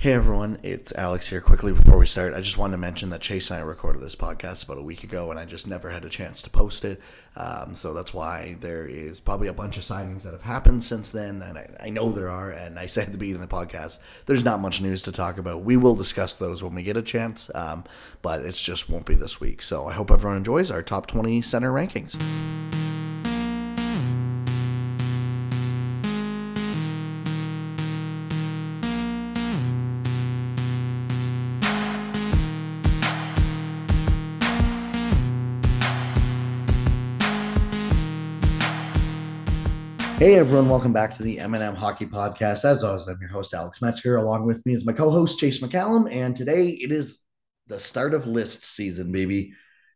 Hey everyone, it's Alex here. Quickly before we start, I just wanted to mention that Chase and I recorded this podcast about a week ago and I just never had a chance to post it. Um, so that's why there is probably a bunch of signings that have happened since then. And I, I know there are. And I said at the beginning of the podcast, there's not much news to talk about. We will discuss those when we get a chance, um, but it just won't be this week. So I hope everyone enjoys our top 20 center rankings. Hey everyone, welcome back to the M&M Hockey Podcast. As always, I'm your host Alex Metzger. Along with me is my co-host Chase McCallum, and today it is the start of list season, baby.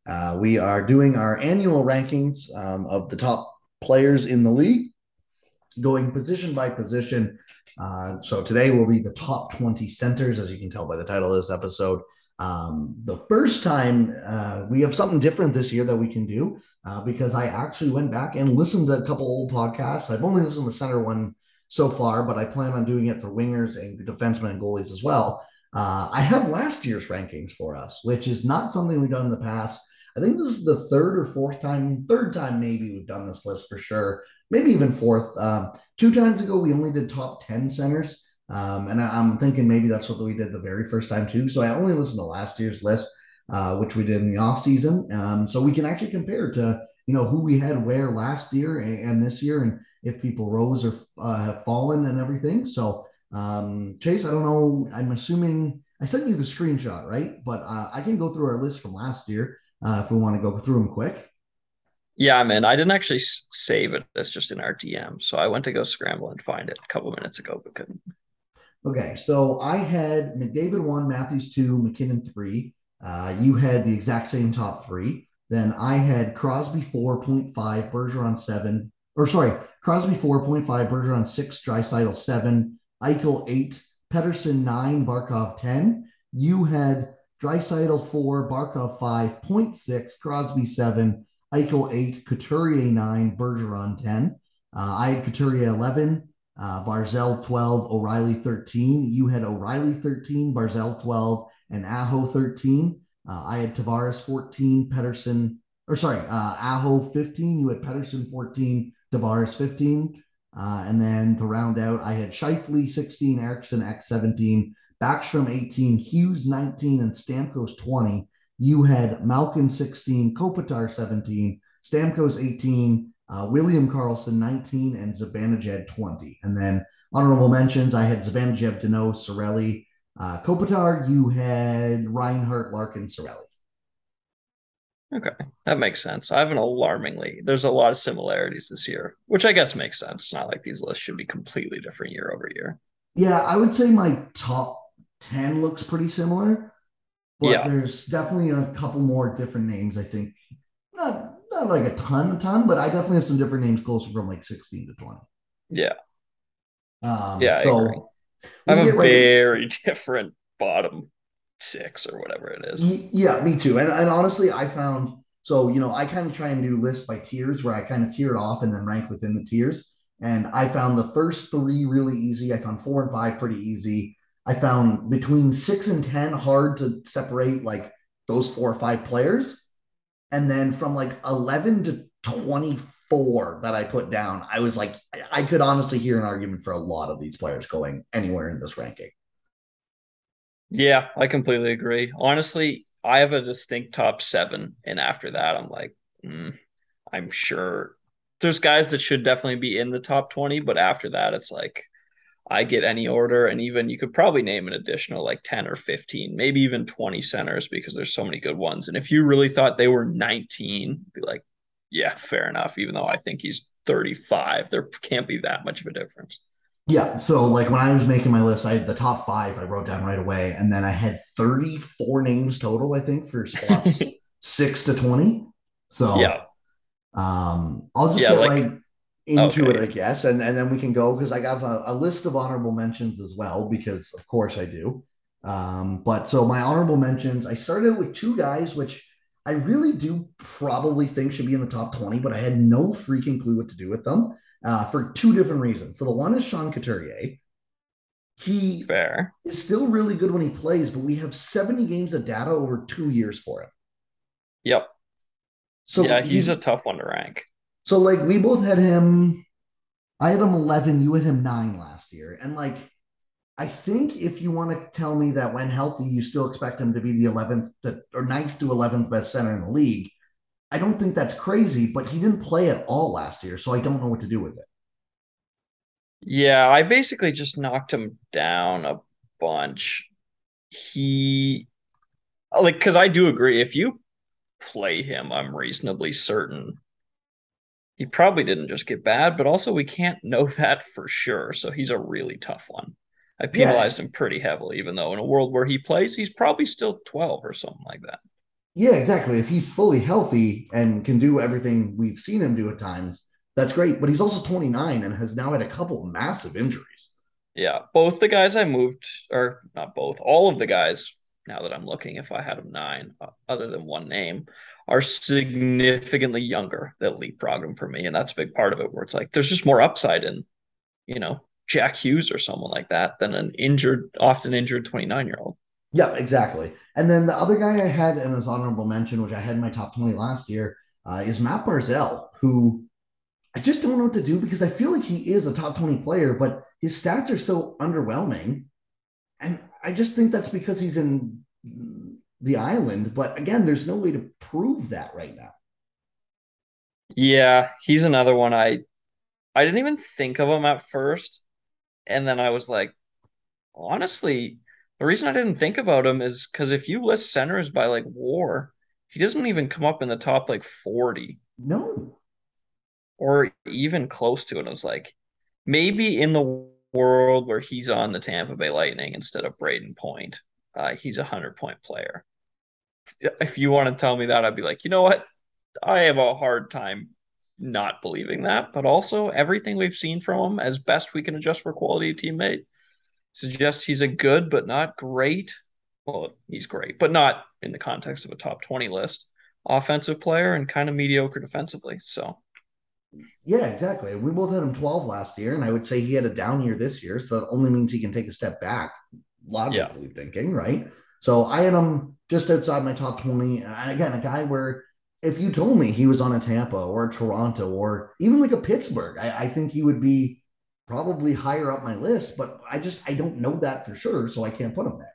Uh, we are doing our annual rankings um, of the top players in the league, going position by position. Uh, so today will be the top 20 centers, as you can tell by the title of this episode. Um, the first time uh, we have something different this year that we can do uh, because I actually went back and listened to a couple old podcasts. I've only listened to the center one so far, but I plan on doing it for wingers and defensemen and goalies as well. Uh, I have last year's rankings for us, which is not something we've done in the past. I think this is the third or fourth time, third time maybe we've done this list for sure, maybe even fourth. Um, two times ago, we only did top 10 centers. Um, and I, am thinking maybe that's what we did the very first time too. So I only listened to last year's list uh, which we did in the off season. Um, so we can actually compare to you know who we had where last year and, this year, and if people rose or uh, have fallen and everything. So um, Chase, I don't know. I'm assuming I sent you the screenshot, right? But uh, I can go through our list from last year uh, if we want to go through them quick. Yeah, man. I didn't actually save it. That's just in our DM. So I went to go scramble and find it a couple minutes ago, but couldn't. Okay, so I had McDavid one, Matthews two, MacKinnon three, uh, you had the exact same top three. Then I had Crosby 4.5, Bergeron 7, or sorry, Crosby 4.5, Bergeron 6, Draisaitl 7, Eichel 8, Pettersson 9, Barkov 10. You had Draisaitl 4, Barkov 5.6, Crosby 7, Eichel 8, Couturier 9, Bergeron 10. Uh, I had Couturier 11, uh, Barzal 12, O'Reilly 13. You had O'Reilly 13, Barzal 12, and Aho 13. Uh, I had Tavares 14, Pettersson, or sorry, uh, Aho 15. You had Pettersson 14, Tavares 15. Uh, and then to round out, I had Scheifele 16, Eriksson Ek 17, Backstrom 18, Hughes 19, and Stamkos 20. You had Malkin 16, Kopitar 17, Stamkos 18, uh, William Karlsson 19, and Zibanejad 20. And then honorable mentions, I had Zibanejad, Danault, Cirelli, uh, Kopitar, you had Reinhart, Larkin, Cirelli. Okay, that makes sense. I have an alarmingly, there's a lot of similarities this year, which I guess makes sense. It's not like these lists should be completely different year over year. Yeah, I would say my top 10 looks pretty similar, but yeah. there's definitely a couple more different names, I think. Not, not like a ton, a ton, but I definitely have some different names closer from like 16 to 20. Yeah. Um, yeah. So I have a very different bottom six or whatever it is. Yeah, me too. And, and honestly, I found so you know I kind of try and do lists by tiers where I kind of tier it off and then rank within the tiers. And I found the first three really easy. I found four and five pretty easy. I found between six and ten hard to separate like those four or five players. And then from like eleven to twenty four that I put down, I was like, I could honestly hear an argument for a lot of these players going anywhere in this ranking. Yeah, I completely agree. Honestly, I have a distinct top seven, and after that, I'm like, mm, I'm sure there's guys that should definitely be in the top 20, but after that, it's like I get any order, and even you could probably name an additional like 10 or 15, maybe even 20 centers because there's so many good ones. And if you really thought they were 19, be like, yeah, fair enough. Even though I think he's 35, there can't be that much of a difference. Yeah. So, like when I was making my list, I had the top five I wrote down right away. And then I had 34 names total, I think, for spots six to 20. So, yeah. Um, I'll just yeah, get like, right into okay. it, I guess. And, and then we can go because I have a, a list of honorable mentions as well, because of course I do. Um, but so my honorable mentions, I started with two guys, which I really do probably think should be in the top 20, but I had no freaking clue what to do with them uh, for two different reasons. So the one is Sean Couturier. He Fair. is still really good when he plays, but we have 70 games of data over two years for him. Yep. So yeah, he's he- a tough one to rank. So like we both had him. I had him eleven. You had him nine last year, and like I think if you want to tell me that when healthy you still expect him to be the eleventh or 9th to eleventh best center in the league, I don't think that's crazy. But he didn't play at all last year, so I don't know what to do with it. Yeah, I basically just knocked him down a bunch. He like because I do agree. If you play him, I'm reasonably certain he probably didn't just get bad, but also we can't know that for sure. So he's a really tough one. I Yeah. penalized him pretty heavily, even though in a world where he plays, he's probably still 12 or something like that. Yeah, exactly. If he's fully healthy and can do everything we've seen him do at times, that's great. But he's also 29 and has now had a couple massive injuries. Yeah, both the guys I moved, or not both, all of the guys, now that I'm looking, if I had them nine, uh, other than one name, are significantly younger that leapfrog him for me. And that's a big part of it, where it's like there's just more upside in, you know, Jack Hughes or someone like that than an injured, often injured 29 year old. Yeah, exactly. And then the other guy I had in this honorable mention, which I had in my top 20 last year, uh, is Mat Barzal, who I just don't know what to do because I feel like he is a top 20 player, but his stats are so underwhelming. And I just think that's because he's in the island. But again, there's no way to prove that right now. Yeah, he's another one I I didn't even think of him at first. And then I was like, honestly, the reason I didn't think about him is because if you list centers by like war, he doesn't even come up in the top like 40 No. or even close to it. I was like, maybe in the world where he's on the Tampa Bay Lightning instead of Brayden Point, uh, he's a hundred point player. If you want to tell me that, I'd be like, you know what? I have a hard time not believing that, but also everything we've seen from him, as best we can adjust for quality of teammate, suggests he's a good but not great. Well, he's great, but not in the context of a top 20 list. Offensive player and kind of mediocre defensively. So, Yeah, exactly. We both had him 12 last year, and I would say he had a down year this year. So that only means he can take a step back, logically thinking, right? So I had him just outside my top 20. And again, a guy where if you told me he was on a Tampa or a Toronto or even like a Pittsburgh, I, I think he would be probably higher up my list, but I just I don't know that for sure, so I can't put him there.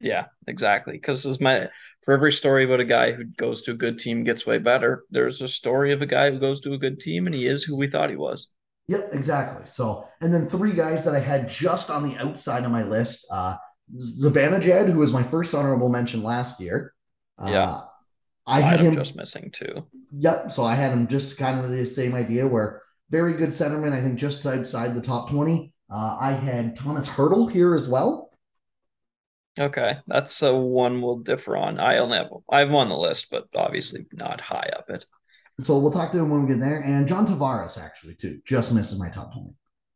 yeah, exactly. Because as my for every story about a guy who goes to a good team gets way better, there's a story of a guy who goes to a good team and he is who we thought he was. Yep, exactly. So, and then three guys that I had just on the outside of my list. Uh, Zibanejad, who was my first honorable mention last year. Uh, Yeah. I had him. just missing too. Yep. So I had him just kind of the same idea where very good centerman, I think just outside the top 20. Uh, I had Tomas Hertl here as well. Okay, that's a one we'll differ on. I only have I have him on the list, but obviously not high up it. So we'll talk to him when we get there. And John Tavares, actually, too, just misses my top 20.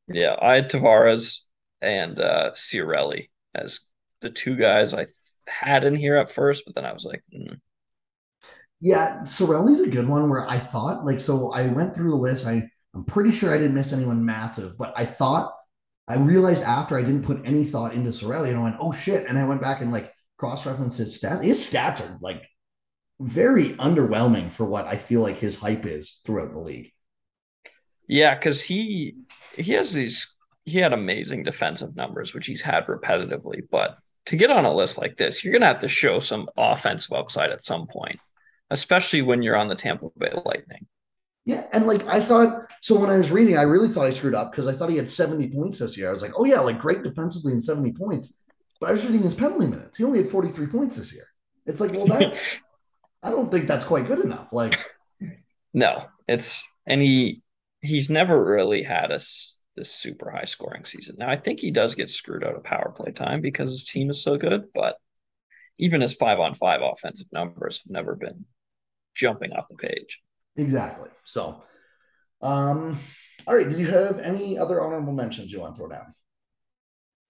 Yeah, I had Tavares and uh Cirelli as the two guys I had in here at first, but then I was like, mm, Yeah, Cirelli's a good one where I thought, like, so I went through the list. I, I'm pretty sure I didn't miss anyone massive, but I thought, I realized after I didn't put any thought into Cirelli and I went, oh shit. And I went back and like cross referenced his stats. His stats are like very underwhelming for what I feel like his hype is throughout the league. yeah, because he he has these he had amazing defensive numbers, which he's had repetitively, but to get on a list like this, you're gonna have to show some offensive upside at some point, especially when you're on the Tampa Bay Lightning. Yeah, and like I thought, so when I was reading, I really thought I screwed up because I thought he had 70 points this year. I was like, oh yeah, like great defensively and 70 points. But I was reading his penalty minutes. He only had 43 points this year. It's like, well, that I don't think that's quite good enough. Like, No, it's and he he's never really had a this super high scoring season. Now I think he does get screwed out of power play time because his team is so good, but even his five on five offensive numbers have never been jumping off the page. exactly. So, um, all right. Did you have any other honorable mentions you want to throw down?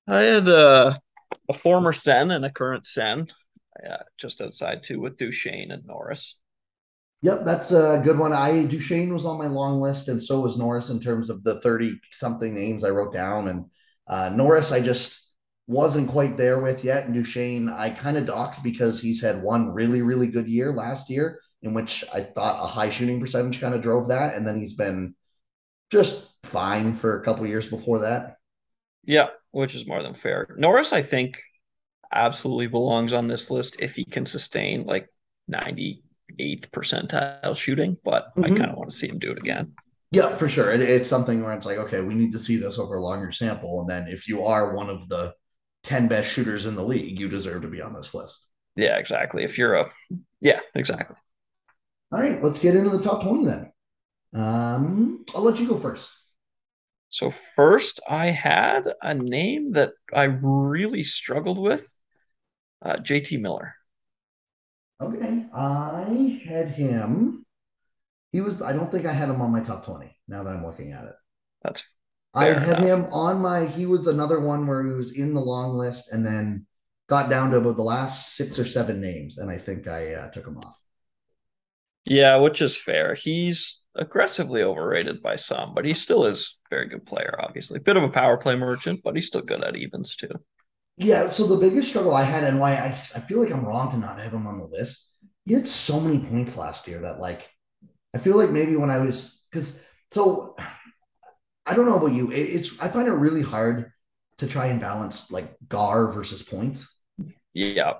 I had uh, a former Sen and a current Sen, uh, just outside too with Duchene and Norris. Yep, that's a good one. I Duchene was on my long list, and so was Norris in terms of the 30 something names I wrote down. And uh, Norris, I just wasn't quite there with yet. And Duchene, I kind of docked because he's had one really, really good year last year, in which I thought a high shooting percentage kind of drove that. And then he's been just fine for a couple years before that. Yeah, which is more than fair. Norris, I think, absolutely belongs on this list if he can sustain like 98th percentile shooting, but mm-hmm. I kind of want to see him do it again. Yeah, for sure. It, it's something where it's like, okay, we need to see this over a longer sample. And then if you are one of the 10 best shooters in the league, you deserve to be on this list. Yeah, exactly. If you're a, yeah, exactly. All right, let's get into the top 20 then. Um, I'll let you go first. So, first, I had a name that I really struggled with uh, JT Miller. Okay. I had him. He was, I don't think I had him on my top 20 now that I'm looking at it. That's I had enough. him on my. He was another one where he was in the long list and then got down to about the last six or seven names, and I think I uh, took him off. Yeah, which is fair. He's aggressively overrated by some, but he still is a very good player. Obviously, bit of a power play merchant, but he's still good at evens too. Yeah. So the biggest struggle I had, and why I I feel like I'm wrong to not have him on the list. He had so many points last year that like I feel like maybe when I was because so I don't know about you. It's I find it really hard to try and balance like GAR versus points. Yeah.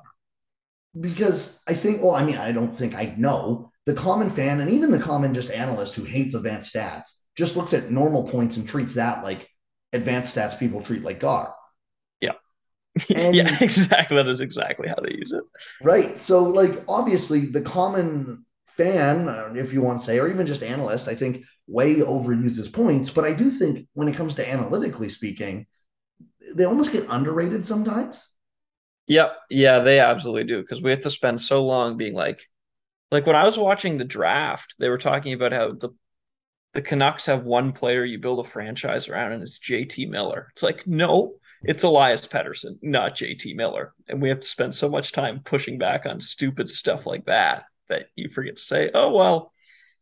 Because I think, well, I mean, I don't think I know the common fan and even the common just analyst who hates advanced stats just looks at normal points and treats that like advanced stats people treat like GAR. Yeah. And, yeah, exactly. That is exactly how they use it. Right. So, like, obviously, the common fan, uh, if you want to say, or even just analyst, I think way overuses points. But I do think when it comes to analytically speaking, they almost get underrated sometimes. Yep. Yeah, they absolutely do. Because we have to spend so long being like, like when I was watching the draft, they were talking about how the the Canucks have one player you build a franchise around, and it's JT Miller. It's like, no, it's Elias Pettersson, not JT Miller. And we have to spend so much time pushing back on stupid stuff like that that you forget to say, oh, well,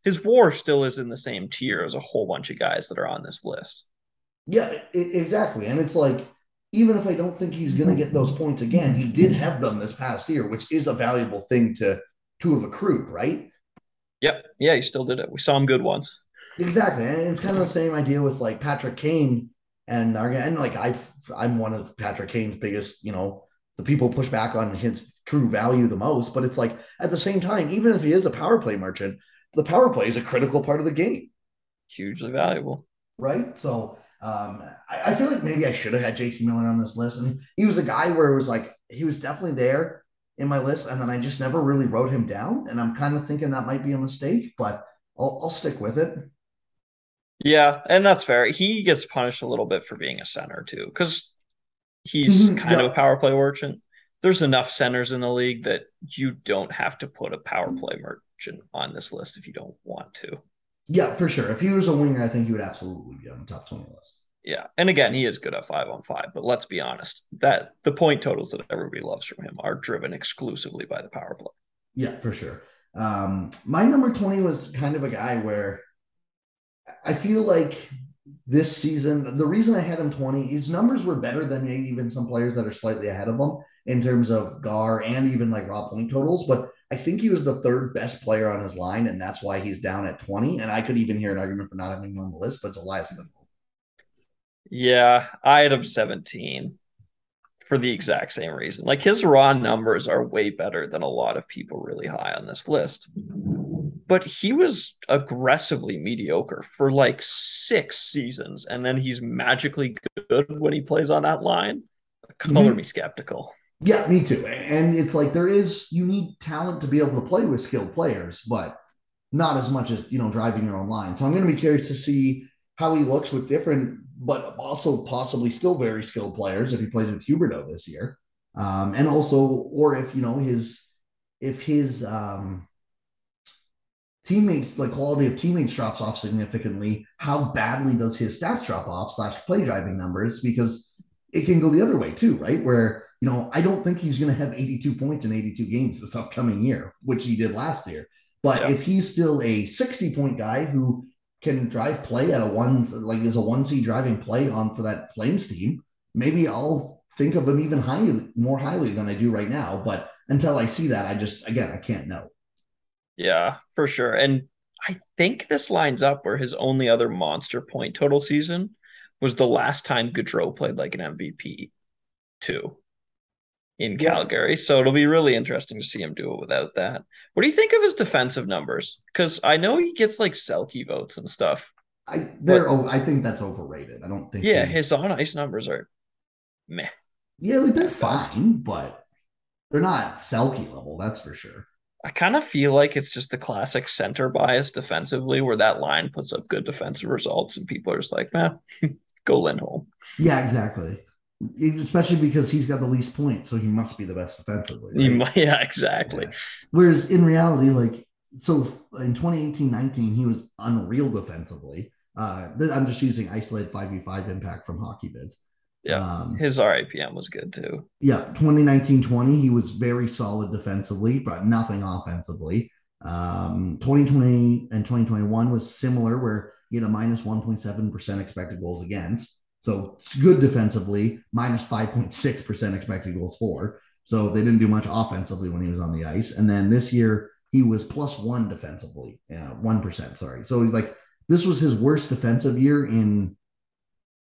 his war still is in the same tier as a whole bunch of guys that are on this list. Yeah, exactly. And it's like, even if I don't think he's going to get those points again, he did have them this past year, which is a valuable thing to to have accrued, right? Yep. Yeah, he still did it. We saw him good once. Exactly. And it's kind of the same idea with like Patrick Kane and and like I I'm one of Patrick Kane's biggest, you know, the people push back on his true value the most. But it's like at the same time, even if he is a power play merchant, the power play is a critical part of the game. Hugely valuable. Right. So um, I, I, feel like maybe I should have had JT Miller on this list. And he was a guy where it was like he was definitely there in my list, and then I just never really wrote him down. And I'm kind of thinking that might be a mistake, but I'll, I'll stick with it. Yeah, and that's fair. He gets punished a little bit for being a center too, because he's mm-hmm, kind yeah. of a power play merchant. There's enough centers in the league that you don't have to put a power play merchant on this list if you don't want to. Yeah, for sure. If he was a winger, I think he would absolutely be on the top 20 list. Yeah. And again, he is good at five on five, but let's be honest, that the point totals that everybody loves from him are driven exclusively by the power play. Yeah, for sure. Um, my number 20 was kind of a guy where I feel like this season, the reason I had him 20, his numbers were better than even some players that are slightly ahead of him in terms of GAR and even like raw point totals. But I think he was the third best player on his line, and that's why he's down at 20. And I could even hear an argument for not having him on the list, but it's Elias Lindholm. Yeah, I had him 17 for the exact same reason. Like his raw numbers are way better than a lot of people really high on this list. But he was aggressively mediocre for like six seasons, and then he's magically good when he plays on that line. Color mm-hmm. me skeptical. Yeah, me too. And it's like there is you need talent to be able to play with skilled players, but not as much as you know driving your own line. So I'm going to be curious to see how he looks with different, but also possibly still very skilled players if he plays with Huberdeau this year, um, and also or if you know his if his um, teammates like quality of teammates drops off significantly, how badly does his stats drop off slash play driving numbers because it can go the other way too, right? Where you know, I don't think he's going to have 82 points in 82 games this upcoming year, which he did last year. But yeah. if he's still a 60 point guy who can drive play at a one, like is a one C driving play on for that Flames team, maybe I'll think of him even highly more highly than I do right now. But until I see that, I just again I can't know. Yeah, for sure. And I think this lines up where his only other monster point total season was the last time Gaudreau played like an MVP too in Yeah, Calgary. So it'll be really interesting to see him do it without that. What do you think of his defensive numbers? Because I know he gets like Selke votes and stuff, I they're but oh, I think that's overrated. I don't think yeah, he his on ice numbers are meh yeah like they're fine, but they're not Selke level, that's for sure. I kind of feel like it's just the classic center bias defensively, where that line puts up good defensive results, and people are just like, man, go Lindholm. Yeah, exactly. Especially because he's got the least points, so he must be the best defensively, right? yeah, exactly. Yeah. Whereas in reality, like, so in 2018 19, he was unreal defensively. Uh, I'm just using isolated 5v5 impact from HockeyViz. Yeah, Um, his RAPM was good too. yeah, 2019 20, he was very solid defensively, but nothing offensively. Um, 2020 and 2021 was similar, where he had a minus 1.7% expected goals against. So it's good defensively, minus 5.6% expected goals for. So they didn't do much offensively when he was on the ice. And then this year, he was plus one defensively, yeah, 1%, sorry. So he's like this was his worst defensive year in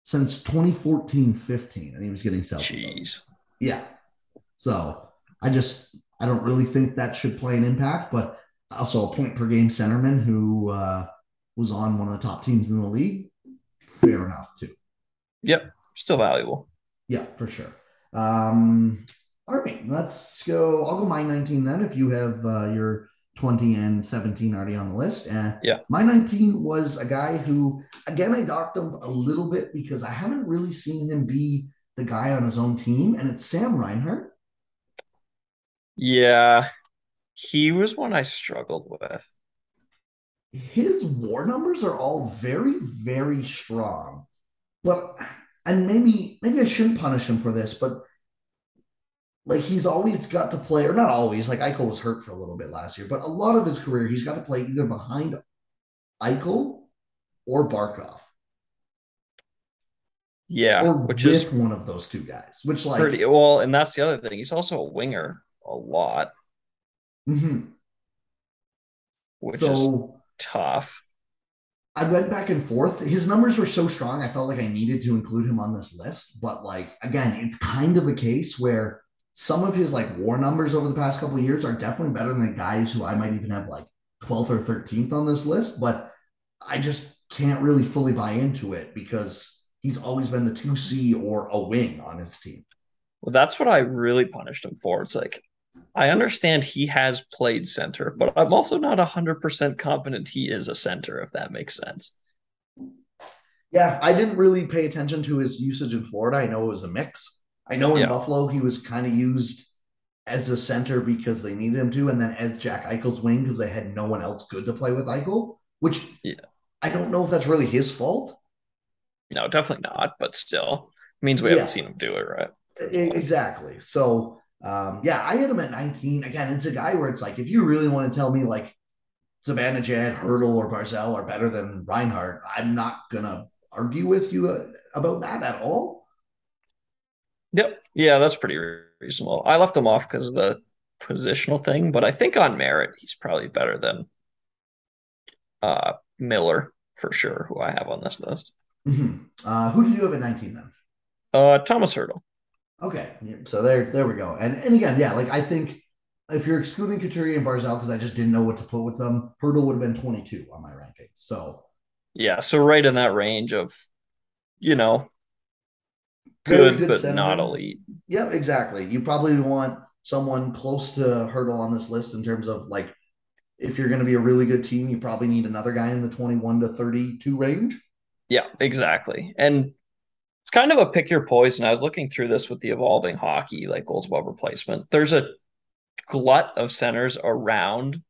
since 2014 15, and he was getting votes. Jeez. Yeah. So I just I don't really think that should play an impact, but also a point per game centerman who uh, was on one of the top teams in the league. Fair enough too. Yep, still valuable. Yeah, for sure. Um, all right, let's go. I'll go my 19 then. If you have uh, your 20 and 17 already on the list, and Yeah. my 19 was a guy who, again, I docked him a little bit because I haven't really seen him be the guy on his own team, and it's Sam Reinhart. Yeah, he was one I struggled with. his war numbers are all very, very strong. But and maybe maybe I shouldn't punish him for this, but like he's always got to play, or not always, like Eichel was hurt for a little bit last year, but a lot of his career he's got to play either behind Eichel or Barkov, Yeah, or which is one of those two guys, which like pretty well, and that's the other thing. He's also a winger a lot, mhm. which is tough. I went back and forth. His numbers were so strong, I felt like I needed to include him on this list. But like again, it's kind of a case where some of his like war numbers over the past couple years are definitely better than the guys who I might even have like 12th or 13th on this list. But I just can't really fully buy into it because he's always been the 2C or a wing on his team. Well, that's what I really punished him for. It's like I understand he has played center, but I'm also not 100% confident he is a center, if that makes sense. Yeah, I didn't really pay attention to his usage in Florida. I know it was a mix. I know in Yeah. Buffalo he was kind of used as a center because they needed him to, and then as Jack Eichel's wing because they had no one else good to play with Eichel, which Yeah. I don't know if that's really his fault. No, definitely not, but still means we Yeah, haven't seen him do it right. exactly. So, um, yeah, I had him at 19. Again, it's a guy where it's like, if you really want to tell me like Savannah Jed, Hertl, or Barzal are better than Reinhart, I'm not going to argue with you uh, about that at all. Yep. Yeah, that's pretty reasonable. I left him off because of the positional thing, but I think on merit, he's probably better than uh Miller for sure, who I have on this list. Mhm. Uh, who did you have at 19 then? Uh Tomas Hertl. Okay, so there, there we go. And and again, yeah, like I think if you're excluding Couturier and Barzal because I just didn't know what to put with them, Hertl would have been 22 on my ranking. So Yeah, so right in that range of, you know, good good but not centerman. elite. Yeah, exactly. You probably want someone close to Hertl on this list in terms of like if you're going to be a really good team, you probably need another guy in the 21 to 32 range. Yeah, exactly. And it's kind of a pick your poison. I was looking through this with the evolving hockey, like goals above replacement. There's a glut of centers around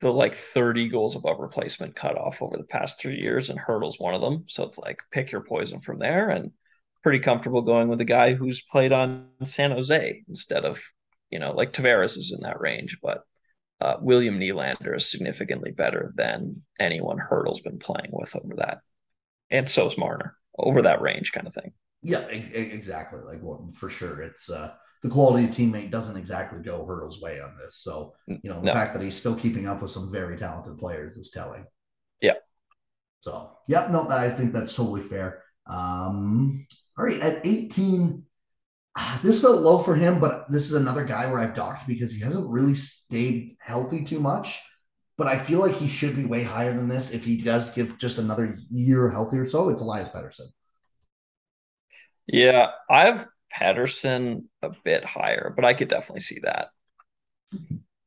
the like 30 goals above replacement cutoff over the past three years, and Hertl's one of them. So it's like pick your poison from there, and pretty comfortable going with a guy who's played on San Jose instead of, you know, like Tavares is in that range, but uh, William Nylander is significantly better than anyone Hertl's been playing with over that, and so is Marner over that range kind of thing. Yeah, exactly. Like well, for sure, it's uh, the quality of teammate doesn't exactly go Hertl's way on this. So you know the no. fact that he's still keeping up with some very talented players is telling. Yeah. So yeah, no, I think that's totally fair. Um, all right, at 18, this felt low for him, but this is another guy where I've docked because he hasn't really stayed healthy too much. But I feel like he should be way higher than this if he does give just another year healthy or so. It's Elias Pettersson. Yeah, I have Pettersson a bit higher, but I could definitely see that.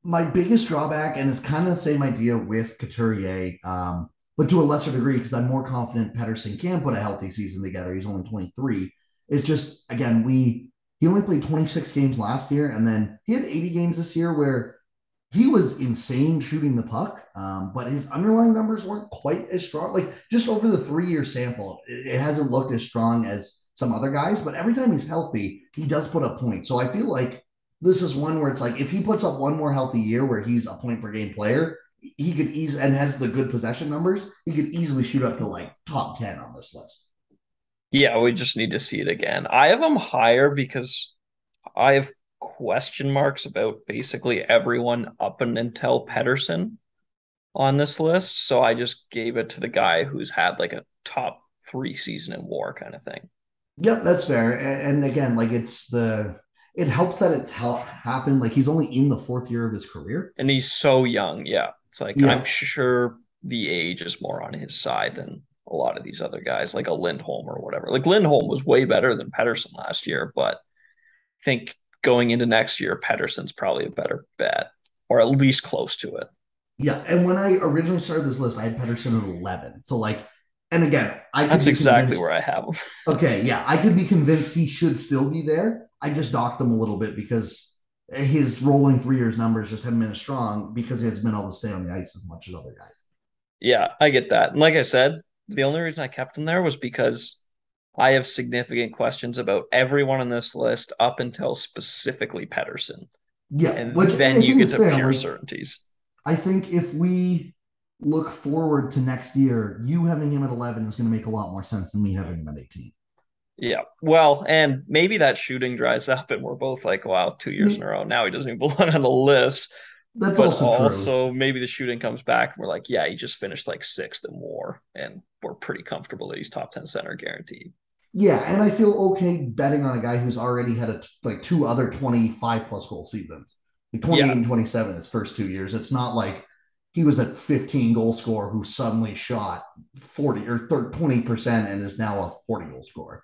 My biggest drawback, and it's kind of the same idea with Couturier, um, but to a lesser degree, because I'm more confident Pettersson can put a healthy season together. He's only 23. It's just again, we he only played 26 games last year, and then he had 80 games this year where he was insane shooting the puck, um, but his underlying numbers weren't quite as strong. Like just over the three year sample, it, it hasn't looked as strong as some other guys. But every time he's healthy, he does put up points. So I feel like this is one where it's like if he puts up one more healthy year where he's a point per game player, he could easily and has the good possession numbers, he could easily shoot up to like top 10 on this list. Yeah, we just need to see it again. I have him higher because I have question marks about basically everyone up and until Pettersson on this list. So I just gave it to the guy who's had like a top three season in war kind of thing. Yep, that's fair. And, and again, like it's the it helps that it's ha- happened. Like he's only in the fourth year of his career, and he's so young. Yeah, it's like yeah. I'm sure the age is more on his side than a lot of these other guys, like a Lindholm or whatever. Like Lindholm was way better than Pettersson last year, but I think going into next year, Pettersson's probably a better bet, or at least close to it. Yeah, and when I originally started this list, I had Pettersson at eleven. So like, and again, I that's exactly where I have him. okay, yeah, I could be convinced he should still be there. I just docked him a little bit because his rolling three years numbers just haven't been as strong because he hasn't been able to stay on the ice as much as other guys. Yeah, I get that. And like I said, the only reason I kept him there was because I have significant questions about everyone on this list up until specifically Pettersson. Yeah, and which then you get to fair. pure like, certainties. I think if we look forward to next year, you having him at 11 is going to make a lot more sense than me having him at 18. Yeah. Well, and maybe that shooting dries up and we're both like, wow, two years in a row. Now he doesn't even belong on the list. That's but also, also maybe the shooting comes back and we're like, yeah, he just finished like sixth and more. And we're pretty comfortable that he's top 10 center guaranteed. Yeah, and I feel okay betting on a guy who's already had a, like two other 25 plus goal seasons. Like 28 yeah. and 27 his first two years. It's not like he was a 15 goal scorer who suddenly shot 40 or 20% and is now a 40 goal scorer.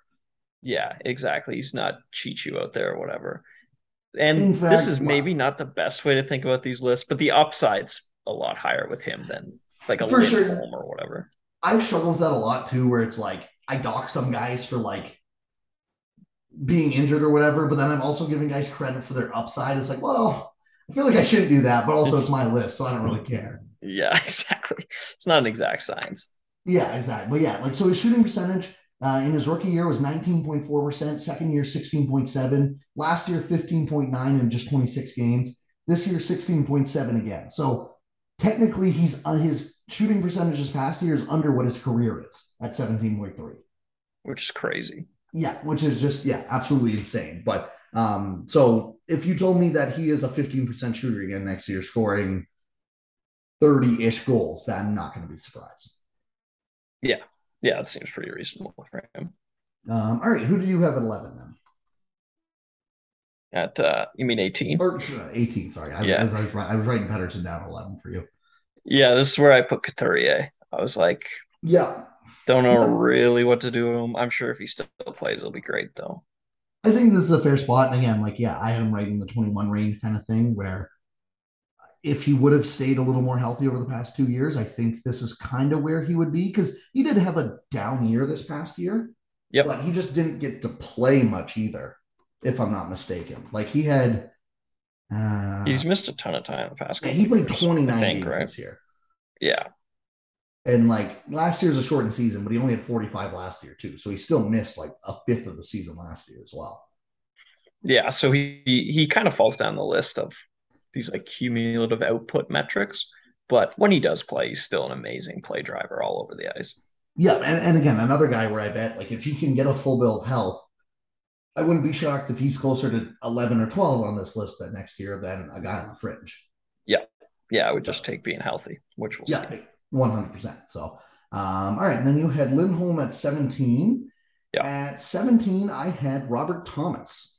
Yeah, exactly. He's not cheat you out there or whatever. And fact, this is maybe not the best way to think about these lists, but the upside's a lot higher with him than like a for sure. or whatever. I've struggled with that a lot too, where it's like I dock some guys for like being injured or whatever, but then I'm also giving guys credit for their upside. It's like, well, I feel like I shouldn't do that, but also it's my list, so I don't really care. Yeah, exactly. It's not an exact science. Yeah, exactly. But yeah, like so his shooting percentage uh, in his rookie year was 19.4%, second year 16.7, last year 15.9 in just 26 games. This year 16.7 again. So technically he's uh, his shooting percentage this past year is under what his career is at 17.3. Which is crazy. Yeah, which is just yeah, absolutely insane. But um, so if you told me that he is a 15% shooter again next year, scoring 30-ish goals, then I'm not going to be surprised. Yeah, yeah, that seems pretty reasonable for him. Um, all right, who do you have at eleven then? At uh, you mean eighteen? Or uh, eighteen? Sorry, I, yeah. I, was, I was writing Pettersson down eleven for you. Yeah, this is where I put Couturier. I was like, yeah, don't know yeah. really what to do with him. I'm sure if he still plays, it'll be great though. I think this is a fair spot. And again, like, yeah, I had him right in the 21 range kind of thing where if he would have stayed a little more healthy over the past two years, I think this is kind of where he would be because he did have a down year this past year. Yep. But he just didn't get to play much either, if I'm not mistaken. Like he had. Uh, He's missed a ton of time in the past. Yeah, he played 29 think, games right? this year. Yeah. And like last year's a shortened season, but he only had 45 last year too. So he still missed like a fifth of the season last year as well. Yeah. So he he kind of falls down the list of these like cumulative output metrics. But when he does play, he's still an amazing play driver all over the ice. Yeah, and, and again, another guy where I bet like if he can get a full bill of health, I wouldn't be shocked if he's closer to 11 or 12 on this list that next year than a guy on the fringe. Yeah. Yeah. I would just take being healthy, which we'll yeah, see. 100%. So, um, all right. And then you had Lindholm at 17. Yeah. At 17, I had Robert Thomas.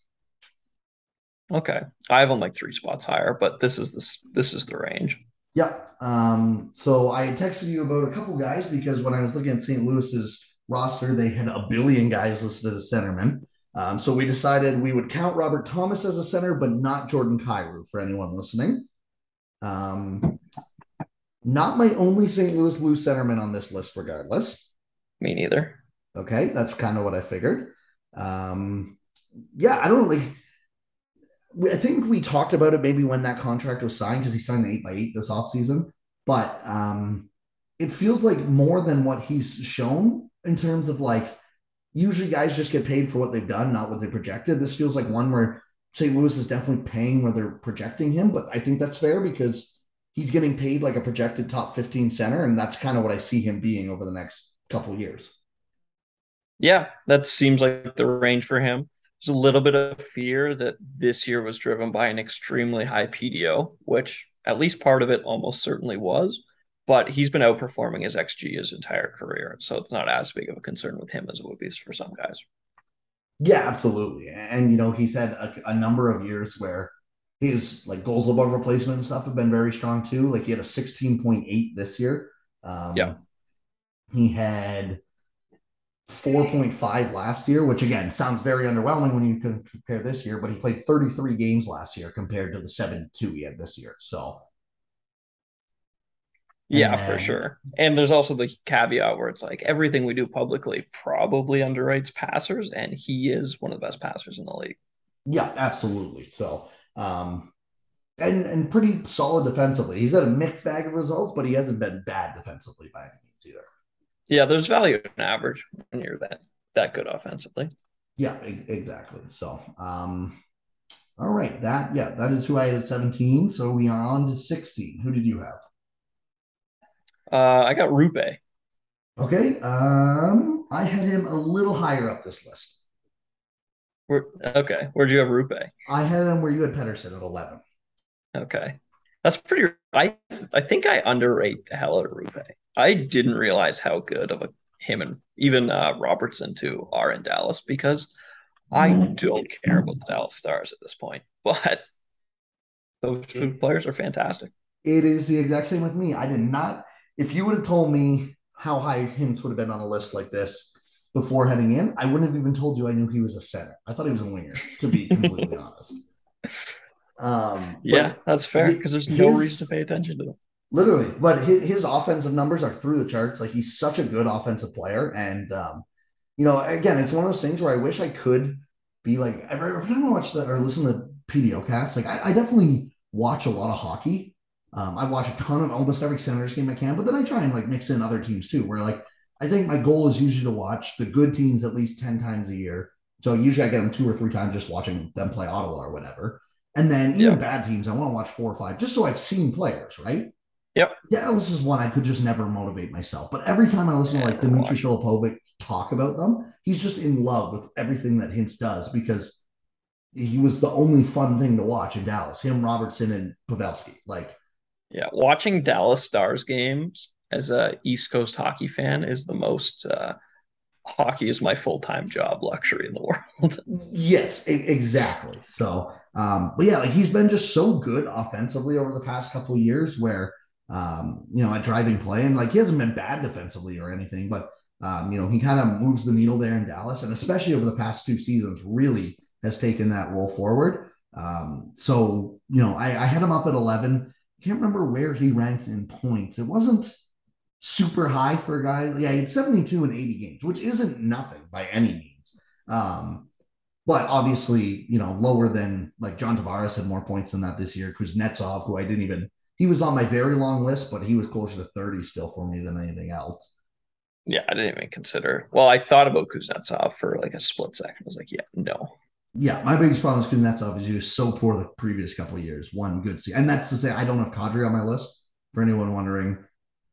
Okay. I have him like three spots higher, but this is this this is the range. Yeah. Um, so I texted you about a couple guys because when I was looking at St. Louis's roster, they had a billion guys listed as centermen. Um, so we decided we would count Robert Thomas as a center, but not Jordan Kyrou for anyone listening. Um, not my only St. Louis Blue centerman on this list, regardless. Me neither. Okay, that's kind of what I figured. Um, yeah, I don't like. I think we talked about it maybe when that contract was signed because he signed the eight by eight this offseason. But um, it feels like more than what he's shown in terms of like usually guys just get paid for what they've done, not what they projected. This feels like one where St. Louis is definitely paying where they're projecting him, but I think that's fair because he's getting paid like a projected top 15 center, and that's kind of what I see him being over the next couple years. Yeah, that seems like the range for him. There's a little bit of fear that this year was driven by an extremely high PDO, which at least part of it almost certainly was but he's been outperforming his XG his entire career. So it's not as big of a concern with him as it would be for some guys. Yeah, absolutely. And, you know, he's had a, a number of years where his like goals above replacement and stuff have been very strong too. Like he had a 16.8 this year. Um, yeah. He had 4.5 last year, which again sounds very underwhelming when you compare this year, but he played 33 games last year compared to the 7 2 he had this year. So yeah, then, for sure. And there's also the caveat where it's like everything we do publicly probably underwrites passers, and he is one of the best passers in the league. Yeah, absolutely. So, um, and and pretty solid defensively. He's had a mixed bag of results, but he hasn't been bad defensively by any means either. Yeah, there's value in average when you're that that good offensively. Yeah, exactly. So, um, all right, that yeah, that is who I had at 17. So we are on to 16. Who did you have? Uh, I got Roope. Okay. Um, I had him a little higher up this list. Where, okay. Where'd you have Roope? I had him where you had Pettersson at 11. Okay. That's pretty. I I think I underrate the hell out of Roope. I didn't realize how good of a him and even uh, Robertson too are in Dallas because I don't care about the Dallas Stars at this point. But those two players are fantastic. It is the exact same with me. I did not if you would have told me how high Hintz would have been on a list like this before heading in, I wouldn't have even told you I knew he was a center. I thought he was a winger, to be completely honest. Um, yeah, that's fair because there's no reason to pay attention to them. Literally, but his, his, offensive numbers are through the charts. Like he's such a good offensive player, and um, you know, again, it's one of those things where I wish I could be like every, every time I watch that or listen to PDOcast, like I, I definitely watch a lot of hockey, um, I watch a ton of almost every Senators game I can, but then I try and like mix in other teams too. Where like I think my goal is usually to watch the good teams at least ten times a year. So usually I get them two or three times just watching them play Ottawa or whatever. And then even bad teams, I want to watch four or five just so I've seen players, right? Yep. Yeah, this is one I could just never motivate myself. But every time I listen to like Dmitry Filipovic talk about them, he's just in love with everything that Hintz does because he was the only fun thing to watch in Dallas. Him, Robertson, and Pavelski. Like yeah, watching Dallas Stars games as a East Coast hockey fan is the most uh, hockey is my full time job luxury in the world. yes, exactly. So, um, but yeah, like he's been just so good offensively over the past couple years, where um, you know at driving play and like he hasn't been bad defensively or anything, but um, you know he kind of moves the needle there in Dallas, and especially over the past two seasons, really has taken that role forward. Um, so you know I, I had him up at eleven can't remember where he ranked in points. It wasn't super high for a guy. Yeah, he had 72 and 80 games, which isn't nothing by any means. Um, but obviously, you know, lower than like John Tavares had more points than that this year. Kuznetsov, who I didn't even, he was on my very long list, but he was closer to 30 still for me than anything else. Yeah, I didn't even consider. Well, I thought about Kuznetsov for like a split second. I was like, yeah, no, yeah, my biggest problem is Kuznetsov is he was so poor the previous couple of years. One good season, and that's to say I don't have Kadri on my list. For anyone wondering,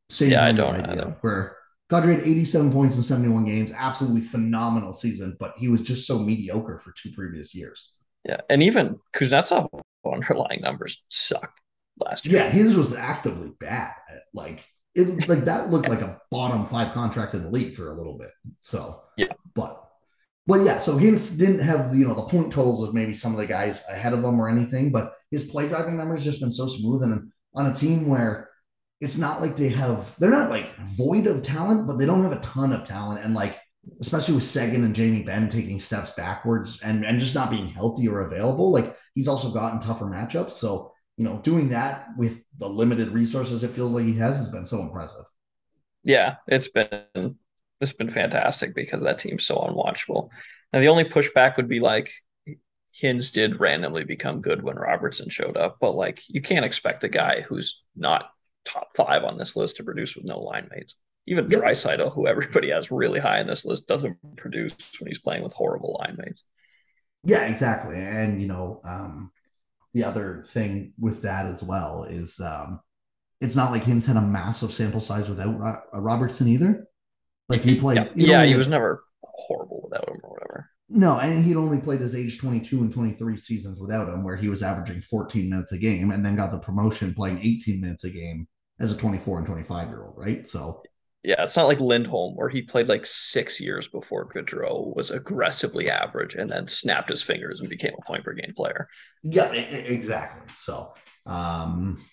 same yeah, I don't idea. Where Kadri had 87 points in 71 games, absolutely phenomenal season, but he was just so mediocre for two previous years. Yeah, and even Kuznetsov underlying numbers sucked last year. Yeah, his was actively bad. Like it, like that looked like a bottom five contract in the league for a little bit. So yeah, but but yeah, so Hintz didn't have you know the point totals of maybe some of the guys ahead of him or anything, but his play driving numbers just been so smooth and on a team where it's not like they have they're not like void of talent, but they don't have a ton of talent. And like especially with Seguin and Jamie Benn taking steps backwards and and just not being healthy or available, like he's also gotten tougher matchups. So you know, doing that with the limited resources it feels like he has has been so impressive. Yeah, it's been it's been fantastic because that team's so unwatchable. And the only pushback would be like Hintz did randomly become good when Robertson showed up, but like you can't expect a guy who's not top five on this list to produce with no line mates. Even. Draisaitl, who everybody has really high in this list, doesn't produce when he's playing with horrible line mates. Yeah, exactly. And you know, um, the other thing with that as well is um, it's not like Hintz had a massive sample size without Ro- Robertson either. Like he played, yeah, yeah he was never horrible without him or whatever. No, and he'd only played his age 22 and 23 seasons without him, where he was averaging 14 minutes a game and then got the promotion playing 18 minutes a game as a 24 and 25 year old, right? So, yeah, it's not like Lindholm, where he played like six years before Gaudreau was aggressively average and then snapped his fingers and became a point per game player. Yeah, exactly. So, um,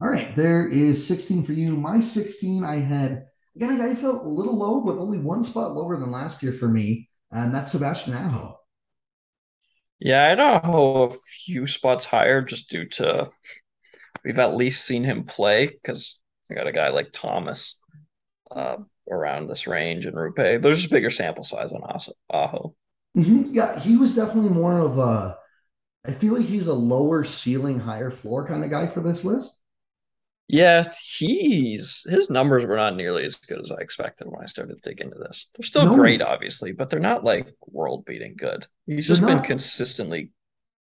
all right, there is 16 for you. My 16, I had, again, a guy felt a little low, but only one spot lower than last year for me and that's Sebastian Aho. Yeah, I'd Aho a few spots higher just due to we've at least seen him play because I got a guy like Thomas uh, around this range and Roope. There's just bigger sample size on Aho. Mm-hmm. Yeah, he was definitely more of a. I feel like he's a lower ceiling, higher floor kind of guy for this list. Yeah, he's his numbers were not nearly as good as I expected when I started digging into this. They're still no. great, obviously, but they're not like world beating good. He's just been consistently,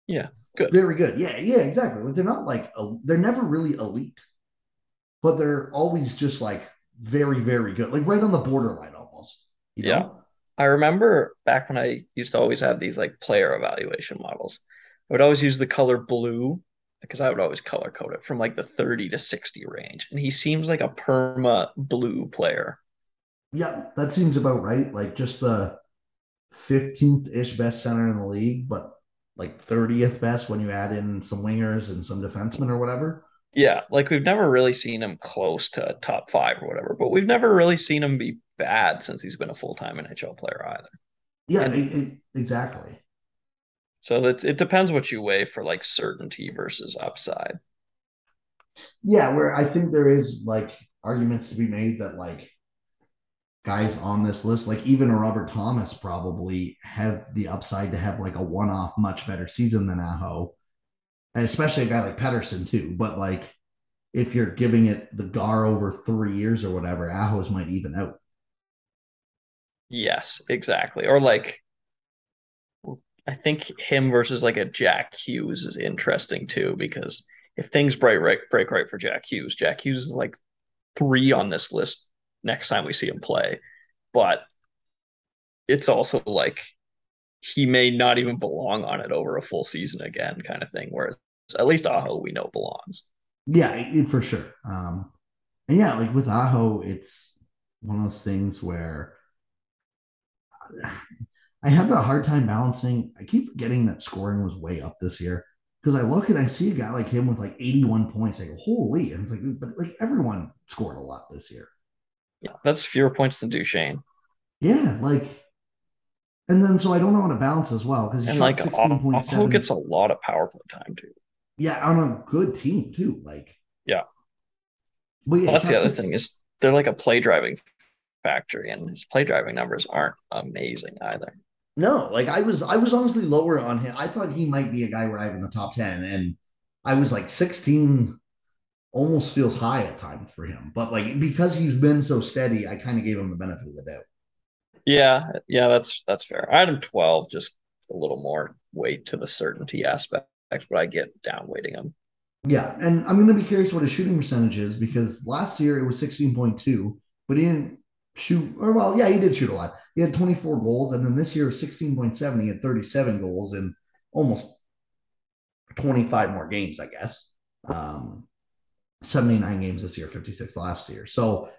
yeah, good. Very good. Yeah, yeah, exactly. Like they're not like they're never really elite, but they're always just like very, very good. Like right on the borderline almost. You know? Yeah. I remember back when I used to always have these like player evaluation models. I would always use the color blue because I would always color code it from like the 30 to 60 range. And he seems like a perma blue player. Yeah, that seems about right. Like just the 15th ish best center in the league, but like 30th best when you add in some wingers and some defensemen or whatever. Yeah, like we've never really seen him close to top five or whatever, but we've never really seen him be bad since he's been a full time NHL player either. Yeah, and, exactly. So it, it depends what you weigh for like certainty versus upside. Yeah, where I think there is like arguments to be made that like guys on this list, like even a Robert Thomas, probably have the upside to have like a one off much better season than Aho, and especially a guy like Pettersson too. But like if you're giving it the gar over three years or whatever, Aho's might even out. Yes, exactly. Or like I think him versus like a Jack Hughes is interesting too because if things break right, break right for Jack Hughes, Jack Hughes is like three on this list next time we see him play, but it's also like he may not even belong on it over a full season again, kind of thing. Whereas at least Aho we know belongs. Yeah, it, for sure. Um, and yeah, like with Aho, it's one of those things where I have a hard time balancing. I keep forgetting that scoring was way up this year because I look and I see a guy like him with like 81 points. I go, holy. And it's like, but like everyone scored a lot this year. Yeah, that's fewer points than Duchene. Yeah, like, and then so I don't know how to balance as well because and like 16.7. Who gets a lot of power play time too. Yeah, on a good team too. Like, yeah. But yeah, well, that's the other 16... thing is they're like a play driving factory, and his play driving numbers aren't amazing either. No, like I was I was honestly lower on him. I thought he might be a guy where I have in the top 10 and I was like 16 almost feels high at times for him. But like because he's been so steady, I kind of gave him the benefit of the doubt. Yeah, yeah, that's that's fair. I had him 12, just a little more weight to the certainty aspect, but I get down weighting him. Yeah, and I'm going to be curious what his shooting percentage is because last year it was 16.2, but he didn't shoot, or well, yeah, he did shoot a lot. He had 24 goals, and then this year 16.7, he had 37 goals in almost 25 more games, I guess. Um, 79 games this year, 56 last year. So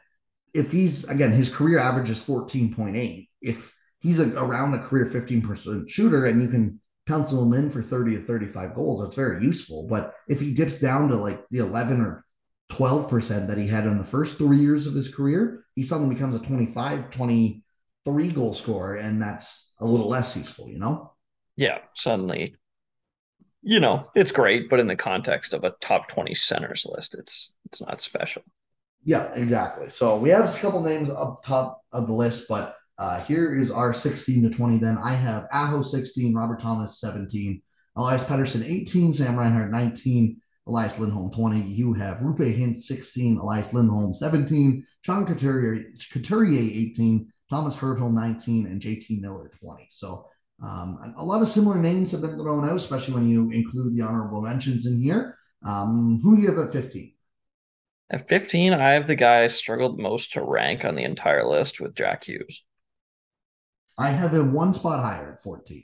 if he's again, his career average is 14.8. If he's a, around a career 15% shooter and you can pencil him in for 30 to 35 goals, that's very useful. But if he dips down to like the 11 or 12% that he had in the first three years of his career, he suddenly becomes a 25, 23 goal scorer, and that's a little less useful, you know? Yeah, suddenly, you know, it's great, but in the context of a top 20 centers list, it's it's not special. Yeah, exactly. So we have a couple names up top of the list, but uh, here is our 16 to 20. Then I have Aho 16, Robert Thomas 17, Elias Pettersson 18, Sam Reinhart 19, Elias Lindholm 20. You have Roope Hintz 16, Elias Lindholm 17, Sean Couturier, Couturier 18, Thomas Hertl 19, and JT Miller 20. So um, a lot of similar names have been thrown out, especially when you include the honorable mentions in here. Um, who do you have at 15? At 15, I have the guy I struggled most to rank on the entire list with Jack Hughes. I have him one spot higher at 14.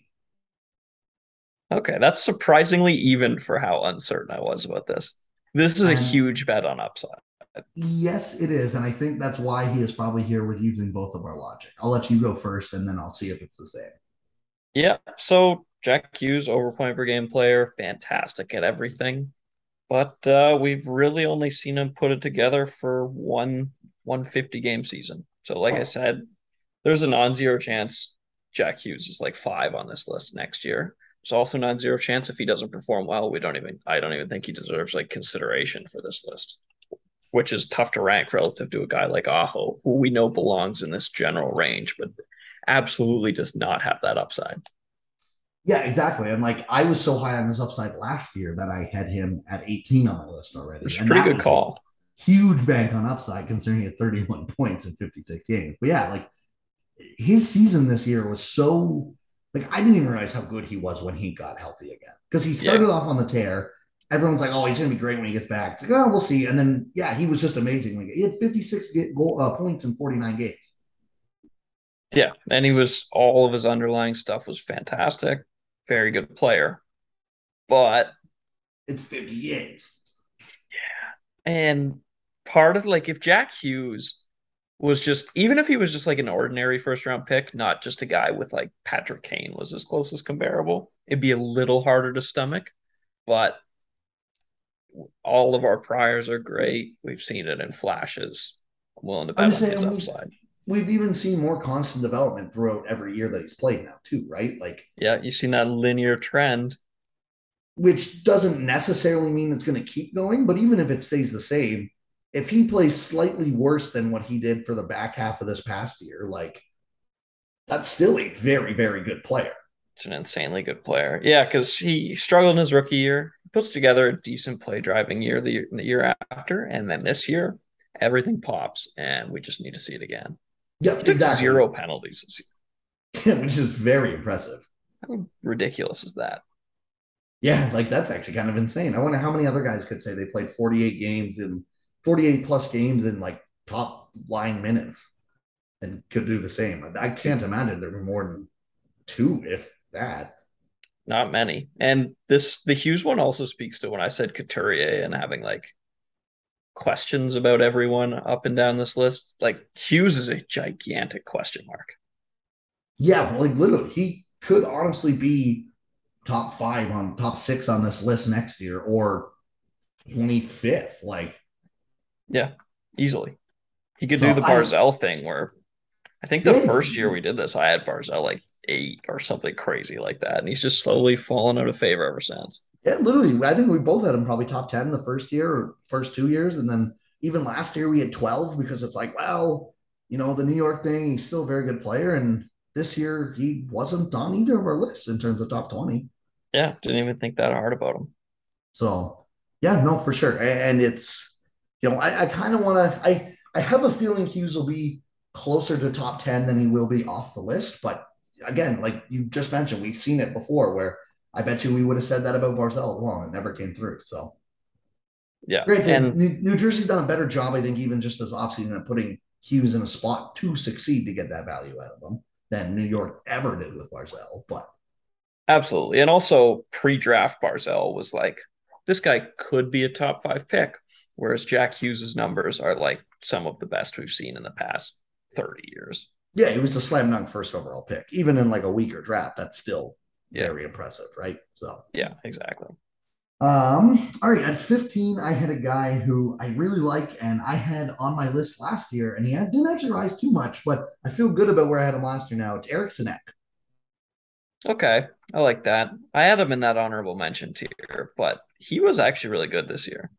Okay, that's surprisingly even for how uncertain I was about this. This is a huge bet on upside. Yes, it is. And I think that's why he is probably here with using both of our logic. I'll let you go first and then I'll see if it's the same. Yeah. So Jack Hughes, over point per game player, fantastic at everything but uh, we've really only seen him put it together for one 150 game season. So, like I said, there's a non-zero chance Jack Hughes is like five on this list next year. There's also non-zero chance if he doesn't perform well, we don't even I don't even think he deserves like consideration for this list, which is tough to rank relative to a guy like Aho, who we know belongs in this general range, but absolutely does not have that upside. Yeah, exactly. And like I was so high on his upside last year that I had him at 18 on my list already. It's a pretty good call. Huge bank on upside considering he had 31 points in 56 games. But yeah, like his season this year was so like I didn't even realize how good he was when he got healthy again. Because he started yeah. off on the tear. Everyone's like, "Oh, he's gonna be great when he gets back." It's like, "Oh, we'll see." And then, yeah, he was just amazing. He had 56 goal, uh, points in 49 games. Yeah, and he was all of his underlying stuff was fantastic very good player. But it's 50 games. Yeah. And part of like if Jack Hughes was just even if he was just like an ordinary first round pick, not just a guy with like Patrick Kane was his closest comparable, it'd be a little harder to stomach. But all of our priors are great. We've seen it in flashes. I'm willing to bet on his upside we've even seen more constant development throughout every year that he's played now too, right? Like yeah, you've seen that linear trend. Which doesn't necessarily mean it's going to keep going, but even if it stays the same, if he plays slightly worse than what he did for the back half of this past year, like that's still a very, very good player. It's an insanely good player. Yeah, because he struggled in his rookie year. He puts together a decent play driving year the, year the year after, and then this year everything pops, and we just need to see it again. Yeah, exactly. zero penalties this year. Which is very impressive. How ridiculous is that? Yeah, like that's actually kind of insane. I wonder how many other guys could say they played 48 games in 48 plus games in like top line minutes and could do the same. I can't imagine there were more than two, if that. Not many. And this the Hughes one also speaks to when I said Couturier and having like questions about everyone up and down this list. Like Hughes is a gigantic question mark. Yeah, like literally, he could honestly be top five on top six on this list next year or 25th. Like, yeah, easily. He could so do the Barzal I, thing where I think the yeah, first year we did this, I had Barzal like eight or something crazy like that. And he's just slowly fallen out of favor ever since. Yeah, literally. I think we both had him probably top 10 the first year or first two years. And then even last year we had 12 because it's like, well, you know, the New York thing, he's still a very good player. And this year he wasn't on either of our lists in terms of top 20. Yeah, didn't even think that hard about him. So yeah, no, for sure. And it's, you know, I, I kind of want to, I, I have a feeling Hughes will be closer to top 10 than he will be off the list. But again, like you just mentioned, we've seen it before where I bet you we would have said that about Barzal as well. It never came through. So yeah. Granted, and New, New Jersey's done a better job, I think, even just this offseason of putting Hughes in a spot to succeed to get that value out of them than New York ever did with Barzal. But absolutely, and also pre-draft Barzal was like this guy could be a top five pick, whereas Jack Hughes's numbers are like some of the best we've seen in the past thirty years. Yeah, he was a slam dunk first overall pick, even in like a weaker draft. That's still yeah. very impressive, right? So yeah, exactly. Um, all right, at 15, I had a guy who I really like and I had on my list last year, and he didn't actually rise too much, but I feel good about where I had him last year now. It's Eriksson Ek. Okay, I like that. I had him in that honorable mention tier, but he was actually really good this year.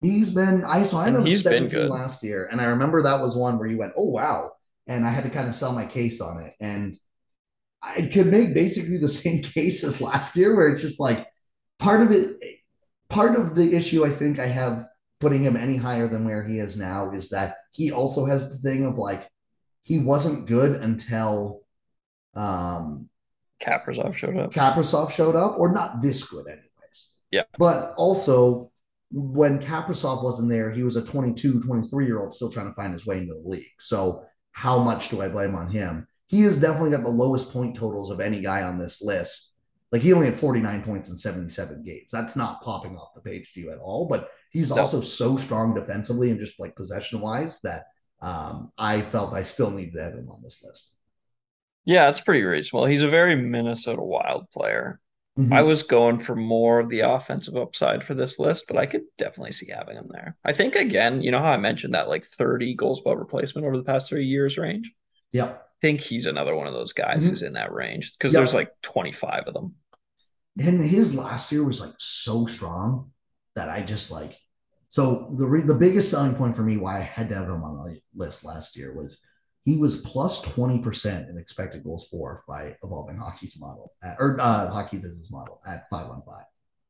He's been I saw him he's 17 been good. last year, and I remember that was one where you went, "Oh wow," and I had to kind of sell my case on it, and I could make basically the same case as last year, where it's just like part of it part of the issue I think I have putting him any higher than where he is now is that he also has the thing of like he wasn't good until um Kaprizov showed up. Kaprizov showed up, or not this good anyways. Yeah. But also when Kaprizov wasn't there, he was a 22, 23 year old still trying to find his way into the league. So how much do I blame on him? He has definitely got the lowest point totals of any guy on this list like he only had 49 points in 77 games. That's not popping off the page to you at all, but he's also so strong defensively and just like possession wise that um, I felt I still need to have him on this list. Yeah, it's pretty reasonable. He's a very Minnesota Wild player. Mm-hmm. I was going for more of the offensive upside for this list, but I could definitely see having him there. I think again, you know how I mentioned that like 30 goals above replacement over the past three years range. Yep I think he's another one of those guys mm-hmm. who's in that range because there's like 25 of them. And his last year was like so strong that I just like. So the re- the biggest selling point for me why I had to have him on my list last year was he was plus 20% in expected goals for by evolving hockey's model at, or uh, HockeyViz model at 515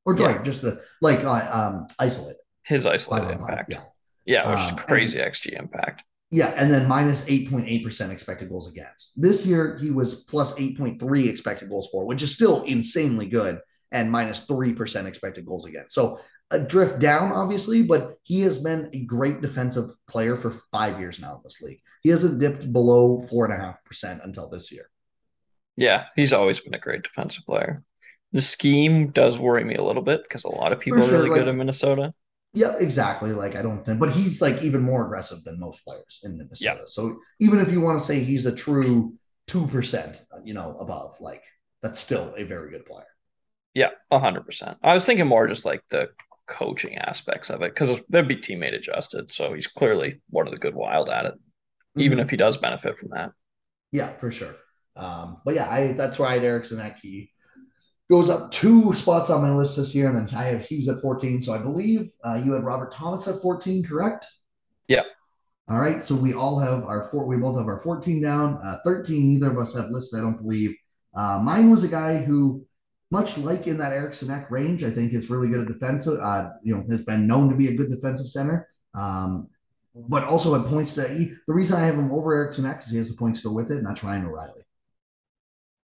or sorry, yeah. just the like uh, um isolated his isolated impact. Yeah. Yeah, which is um, crazy and, XG impact. Yeah, and then minus 8.8% expected goals against. This year, he was plus 8.3 expected goals for, which is still insanely good, and minus 3% expected goals against. So drift down, obviously, but he has been a great defensive player for five years now in this league. He hasn't dipped below 4.5% until this year. Yeah, he's always been a great defensive player. The scheme does worry me a little bit because a lot of people sure, are really like, good in Minnesota. Yeah, exactly. Like I don't think, but he's like even more aggressive than most players in Minnesota. Yeah. So even if you want to say he's a true two percent, you know, above, like that's still a very good player. Yeah, hundred percent. I was thinking more just like the coaching aspects of it because they'd be teammate adjusted. So he's clearly one of the good wild at it, even mm-hmm. if he does benefit from that. Yeah, for sure. Um, but yeah, I that's why Eriksson Ek goes up two spots on my list this year, and then I have Hughes at 14. So I believe uh, you had Robert Thomas at 14, correct? Yeah. All right. So we all have our four. We both have our 14 down. Uh, 13. Neither of us have listed. I don't believe. Uh, mine was a guy who, much like in that Eriksson Ek range, I think is really good at defensive. Uh, you know, has been known to be a good defensive center. Um, but also at points to he, the reason I have him over Eriksson Ek is he has the points to go with it, not Ryan O'Reilly.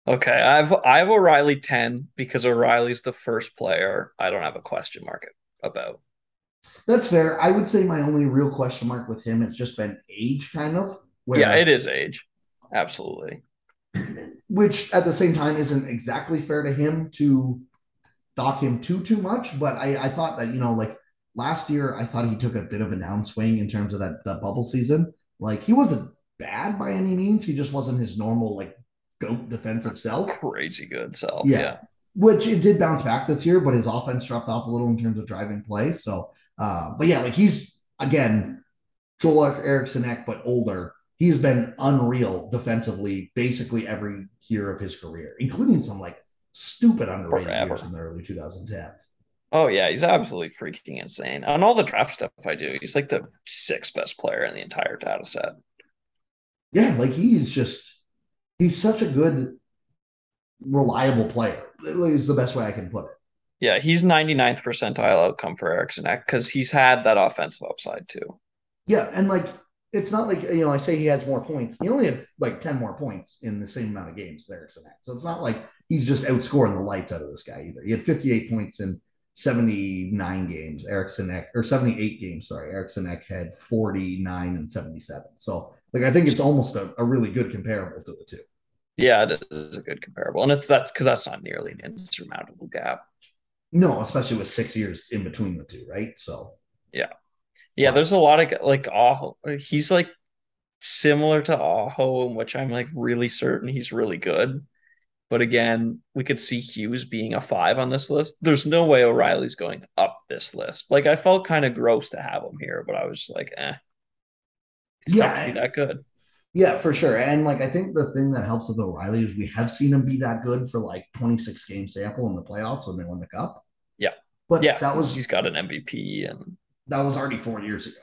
Okay, I've I have O'Reilly ten because O'Reilly's the first player I don't have a question mark about. That's fair. I would say my only real question mark with him has just been age, kind of. Where, yeah, it is age, absolutely. Which at the same time isn't exactly fair to him to dock him too too much. But I I thought that you know like last year I thought he took a bit of a downswing in terms of that that bubble season. Like he wasn't bad by any means. He just wasn't his normal like goat defensive self. Crazy good self. Yeah. yeah. Which it did bounce back this year, but his offense dropped off a little in terms of driving play. So, uh, but yeah, like he's again, Joel Eriksson but older. He's been unreal defensively basically every year of his career, including some like stupid underrated Forever. years in the early 2010s. Oh yeah, he's absolutely freaking insane. On all the draft stuff I do, he's like the sixth best player in the entire data set. Yeah, like he's just he's such a good, reliable player. Is the best way I can put it. Yeah, he's 99th percentile outcome for Eriksson because he's had that offensive upside too. Yeah, and like it's not like you know I say he has more points. He only had like 10 more points in the same amount of games Eriksson So it's not like he's just outscoring the lights out of this guy either. He had 58 points in 79 games. Eriksson or 78 games, sorry. Eriksson had 49 and 77. So Like I think it's almost a, a really good comparable to the two. Yeah, it is a good comparable, and it's that's because that's not nearly an insurmountable gap. No, especially with six years in between the two, right? So yeah, yeah. There's a lot of like Aho. He's like similar to Aho, in which I'm like really certain he's really good. But again, we could see Hughes being a five on this list. There's no way O'Reilly's going up this list. Like I felt kind of gross to have him here, but I was like, eh. He's yeah, that good. Yeah, for sure. And like I think the thing that helps with O'Reilly is we have seen him be that good for like 26 game sample in the playoffs when they won the cup. Yeah. But yeah, that was he's got an MVP and that was already four years ago.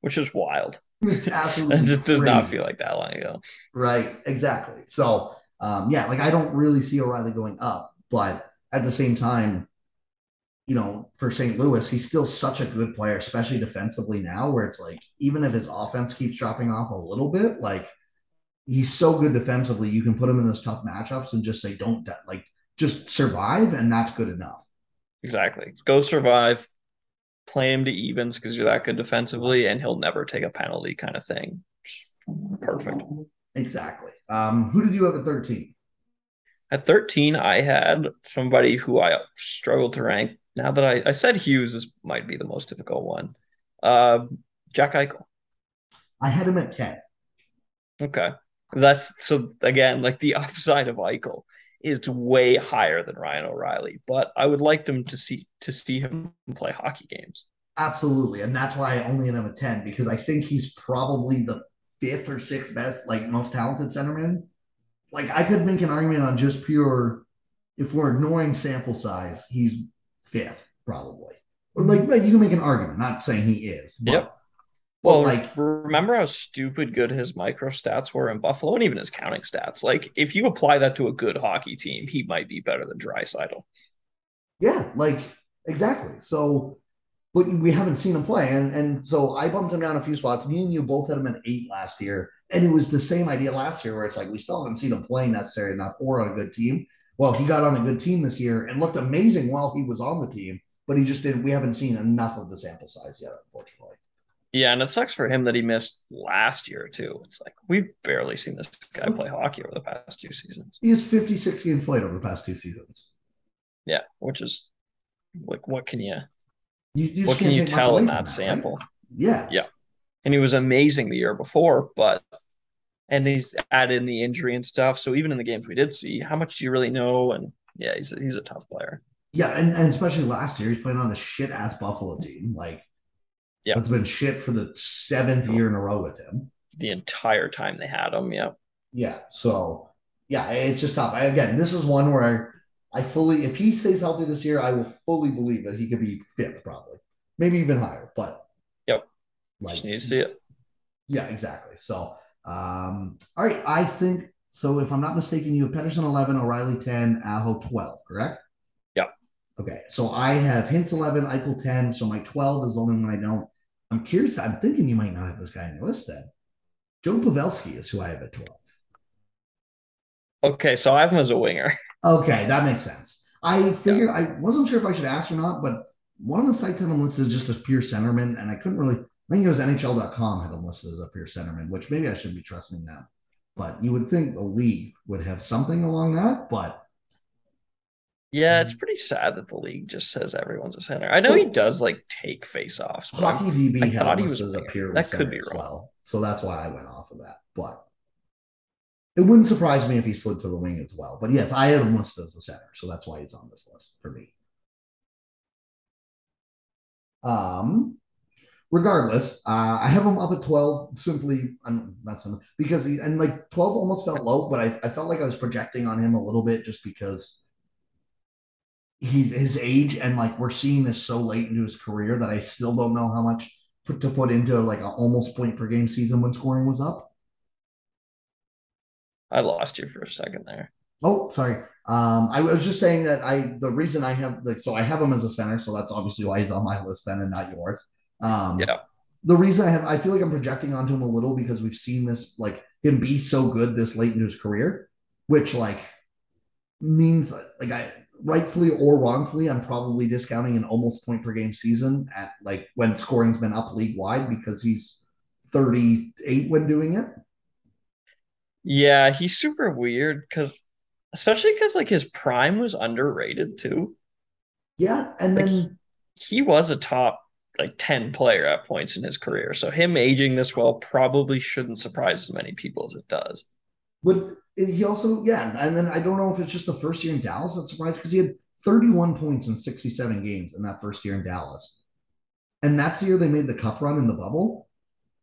Which is wild. It's absolutely it does not feel like that long ago. Right. Exactly. So um, yeah, like I don't really see O'Reilly going up, but at the same time, you know, for St. Louis, he's still such a good player, especially defensively now, where it's like even if his offense keeps dropping off a little bit, like he's so good defensively, you can put him in those tough matchups and just say, don't like just survive, and that's good enough. Exactly. Go survive, play him to evens because you're that good defensively, and he'll never take a penalty kind of thing. Perfect. Exactly. Um, who did you have at 13? At 13, I had somebody who I struggled to rank. Now that I, I said Hughes is, might be the most difficult one. Uh, Jack Eichel. I had him at 10. Okay. That's so again, like the upside of Eichel is way higher than Ryan O'Reilly, but I would like them to see to see him play hockey games. Absolutely. And that's why I only had him at 10 because I think he's probably the fifth or sixth best, like most talented centerman. Like I could make an argument on just pure, if we're ignoring sample size, he's fifth probably. Or like, like you can make an argument, not saying he is. But, yep. Well, like remember how stupid good his micro stats were in Buffalo, and even his counting stats. Like, if you apply that to a good hockey team, he might be better than Draisaitl. Yeah, like exactly. So but we haven't seen him play. And and so I bumped him down a few spots. Me and you both had him at eight last year. And it was the same idea last year where it's like we still haven't seen him play necessarily enough or on a good team. Well, he got on a good team this year and looked amazing while he was on the team, but he just didn't we haven't seen enough of the sample size yet, unfortunately. Yeah, and it sucks for him that he missed last year too. It's like we've barely seen this guy play hockey over the past two seasons. He has 56 games played over the past two seasons. Yeah, which is like what can you you, you what can you tell in that, that sample? Right? Yeah. Yeah. And he was amazing the year before, but and he's added in the injury and stuff. So even in the games we did see, how much do you really know? And yeah, he's a, he's a tough player. Yeah, and, and especially last year, he's playing on the shit ass Buffalo team. Like, yeah, it's been shit for the seventh year in a row with him. The entire time they had him, yeah. Yeah. So yeah, it's just tough. I, again, this is one where I fully, if he stays healthy this year, I will fully believe that he could be fifth, probably, maybe even higher. But yep, like, just need to see it. Yeah, exactly. So, um, all right, I think so. If I'm not mistaken, you have Pettersson 11, O'Reilly 10, Aho 12, correct? Yeah. Okay, so I have Hintz 11, Eichel 10. So my 12 is the only one I don't. I'm curious. I'm thinking you might not have this guy on your list then. Joe Pavelski is who I have at 12. Okay, so I have him as a winger. Okay, that makes sense. I figured yeah. I wasn't sure if I should ask or not, but one of the sites had him listed as just a pure centerman, and I couldn't really. I think it was NHL.com had him listed as a pure centerman, which maybe I shouldn't be trusting them. But you would think the league would have something along that, but yeah, it's pretty sad that the league just says everyone's a center. I know he does like take face-offs. Hockey DB I thought he was a pure that could be wrong. Well, so that's why I went off of that. But it wouldn't surprise me if he slid to the wing as well. But yes, I have him listed as a center, so that's why he's on this list for me. Um, regardless, uh, I have him up at 12 simply, I'm not because he, and like 12 almost felt low, but I, I felt like I was projecting on him a little bit just because he's his age and like we're seeing this so late into his career that I still don't know how much put, to put into like an almost point per game season when scoring was up. I lost you for a second there. Oh, sorry. Um, I was just saying that I the reason I have like so I have him as a center, so that's obviously why he's on my list then and not yours. Um, yeah. The reason I have I feel like I'm projecting onto him a little because we've seen this like him be so good this late in his career, which like means like I rightfully or wrongfully, I'm probably discounting an almost point per game season at like when scoring's been up league wide because he's 38 when doing it. Yeah, he's super weird because, especially because like his prime was underrated too. Yeah, and Like then he was a top like 10 player at points in his career. So him aging this well probably shouldn't surprise as many people as it does. But he also yeah, and then I don't know if it's just the first year in Dallas that surprised because he had 31 points in 67 games in that first year in Dallas. And that's the year they made the cup run in the bubble.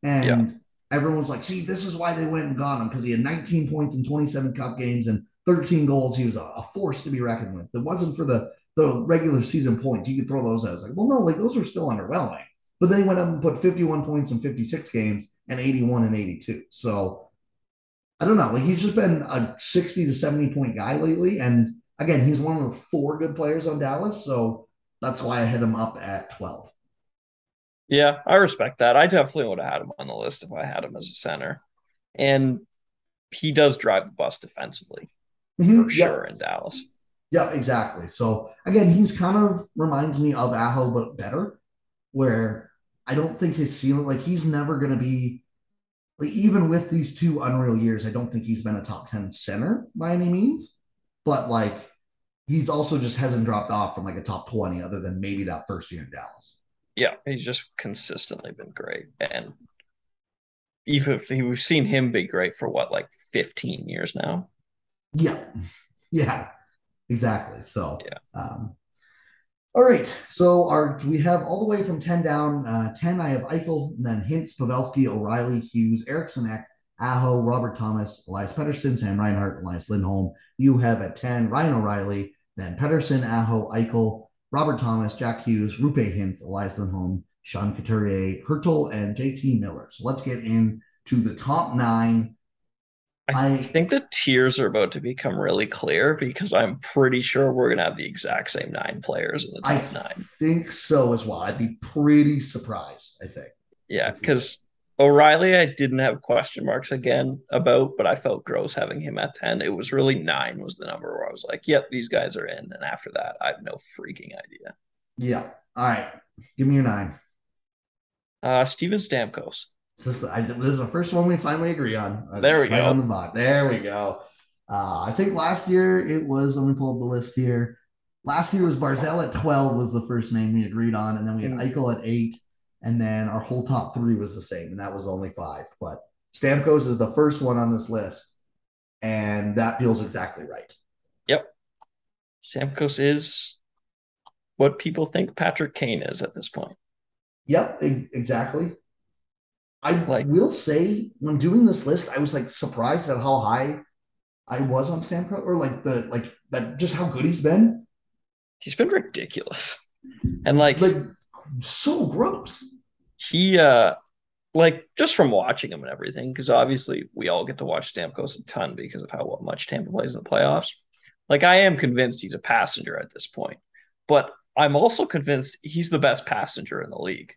And everyone was like, see, this is why they went and got him because he had 19 points in 27 cup games and 13 goals. He was a, a force to be reckoned with. It wasn't for the the regular season points. You could throw those out. It's like, well, no, like those are still underwhelming. But then he went up and put 51 points in 56 games and 81 and 82. So I don't know. Like he's just been a 60 to 70 point guy lately. And again, he's one of the four good players on Dallas. So that's why I hit him up at 12. Yeah, I respect that. I definitely would have had him on the list if I had him as a center. And he does drive the bus defensively Mhm. for sure in Dallas. Yep, exactly. So again, he's kind of reminds me of Aho, but better, where I don't think his ceiling, like he's never going to be, even with these two unreal years, I don't think he's been a top 10 center by any means. But like he's also just hasn't dropped off from like a top 20 other than maybe that first year in Dallas. Yeah, he's just consistently been great. And even if he, we've seen him be great for what, like 15 years now? Yeah. Yeah. Exactly. So Yeah. um all right. So our we have all the way from 10 down. Uh 10, I have Eichel, then Hintz, Pavelski, O'Reilly, Hughes, Eriksson Ek, Aho, Robert Thomas, Elias Pettersson, Sam Reinhart, Elias Lindholm. You have at 10, Ryan O'Reilly, then Pettersson, Aho, Eichel, Robert Thomas, Jack Hughes, Roope Hintz, Elias Lindholm, Sean Couturier, Hertl, and JT Miller. So let's get into the top nine. I I think the tiers are about to become really clear because I'm pretty sure we're going to have the exact same nine players in the I top nine. think so as well. I'd be pretty surprised, I think. Yeah, because O'Reilly, I didn't have question marks again about, but I felt gross having him at 10. It was really nine was the number where I was like, yep, these guys are in. And after that, I have no freaking idea. Yeah. All right. Give me your nine. Uh, Steven Stamkos. This is, the, I, this is the first one we finally agree on. Uh, There we right go. on the bot. There we go. Uh, I think last year it was, let me pull up the list here. Last year was Barzal at 12 was the first name we agreed on. And then we had Mm. Eichel at eight. And then our whole top three was the same. And that was only five. But Stamkos is the first one on this list. And that feels exactly right. Yep. Stamkos is what people think Patrick Kane is at this point. Yep, e- exactly. I Like- will say when doing this list, I was like surprised at how high I was on Stamkos, or like the like that just how good he's been. He's been ridiculous. And like, Like so gross. he uh like just from watching him and everything, because obviously we all get to watch Stamkos a ton because of how much Tampa plays in the playoffs. Like I am convinced he's a passenger at this point, but I'm also convinced he's the best passenger in the league.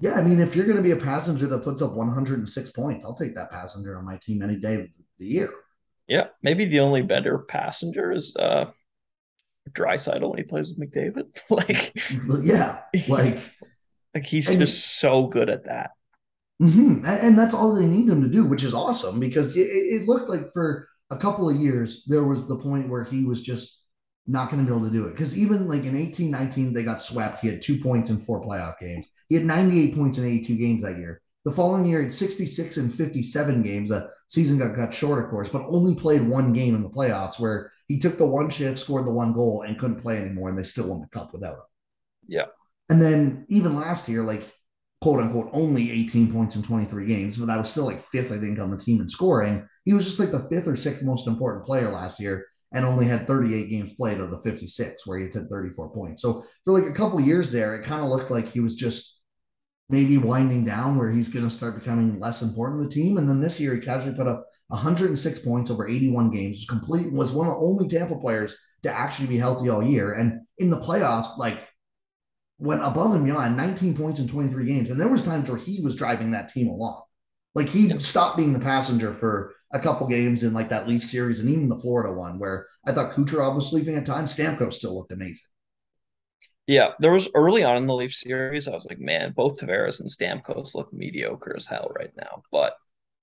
Yeah, I mean, if you're going to be a passenger that puts up 106 points, I'll take that passenger on my team any day of the year. Yeah, maybe the only better passenger is uh Draisaitl when he plays with McDavid. like, Yeah, like, like he's And- just so good at that. mhm. and, and that's all they need him to do, which is awesome because it, it looked like for a couple of years there was the point where he was just not going to be able to do it. Because even like in 18 19, they got swept. He had two points in four playoff games. He had 98 points in 82 games that year. The following year, he had 66 and 57 games. The season got cut short, of course, but only played one game in the playoffs where he took the one shift, scored the one goal, and couldn't play anymore, and they still won the cup without him. Yeah. And then even last year, like quote unquote, only 18 points in 23 games, but that was still like fifth, I think, on the team in scoring. He was just like the fifth or sixth most important player last year and only had 38 games played of the 56, where he had 34 points. So for like a couple years there, it kind of looked like he was just maybe winding down where he's going to start becoming less important to the team. And then this year, he casually put up 106 points over 81 games, was complete, was one of the only Tampa players to actually be healthy all year. And in the playoffs, like went above and beyond 19 points in 23 games. And there was times where he was driving that team along. Like he Yep. stopped being the passenger for a couple games in like that Leaf series and even the Florida one where I thought Kucherov was sleeping at times. Stamkos still looked amazing. Yeah, there was early on in the Leaf series, I was like, man, both Tavares and Stamkos look mediocre as hell right now. But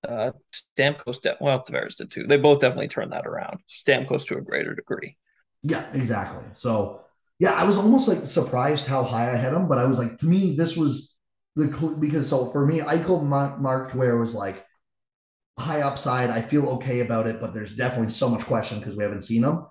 uh, Stamkos, de- well, Tavares did too. They both definitely turned that around. Stamkos to a greater degree. Yeah, exactly. So yeah, I was almost like surprised how high I had him, but I was like, to me, this was the because so for me, Eichel marked where it was like high upside. I feel okay about it, but there's definitely so much question because we haven't seen him.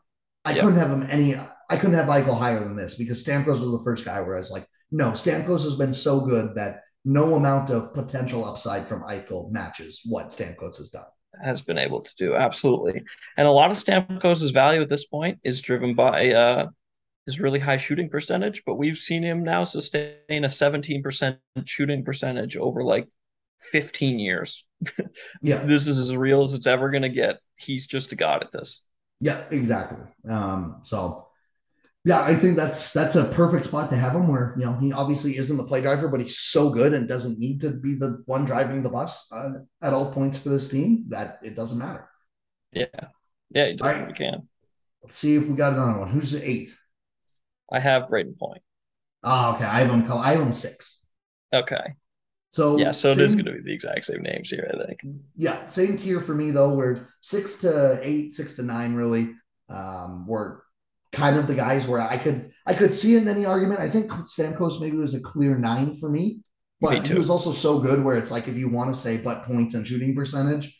I yep. couldn't have him any. I couldn't have Eichel higher than this because Stamkos was the first guy where I was like, no, Stamkos has been so good that no amount of potential upside from Eichel matches what Stamkos has done. Has been able to do absolutely, and a lot of Stamkos' value at this point is driven by uh, his really high shooting percentage. But we've seen him now sustain a 17% shooting percentage over like 15 years. yeah, this is as real as it's ever going to get. He's just a god at this. Yeah, exactly. Um, so yeah, I think that's that's a perfect spot to have him where you know he obviously isn't the play driver, but he's so good and doesn't need to be the one driving the bus uh, at all points for this team that it doesn't matter. Yeah, yeah, he definitely right. can. Let's see if we got another one. Who's the eight? I have Brayden Point. Oh, okay. I have him. I have six. Okay. So yeah, so same, it is going to be the exact same names here, I think. Yeah, same tier for me though. We're six to eight, six to nine, really. Um, we're kind of the guys where I could I could see in any argument. I think Stamkos maybe was a clear nine for me, but me he was also so good where it's like if you want to say but points and shooting percentage,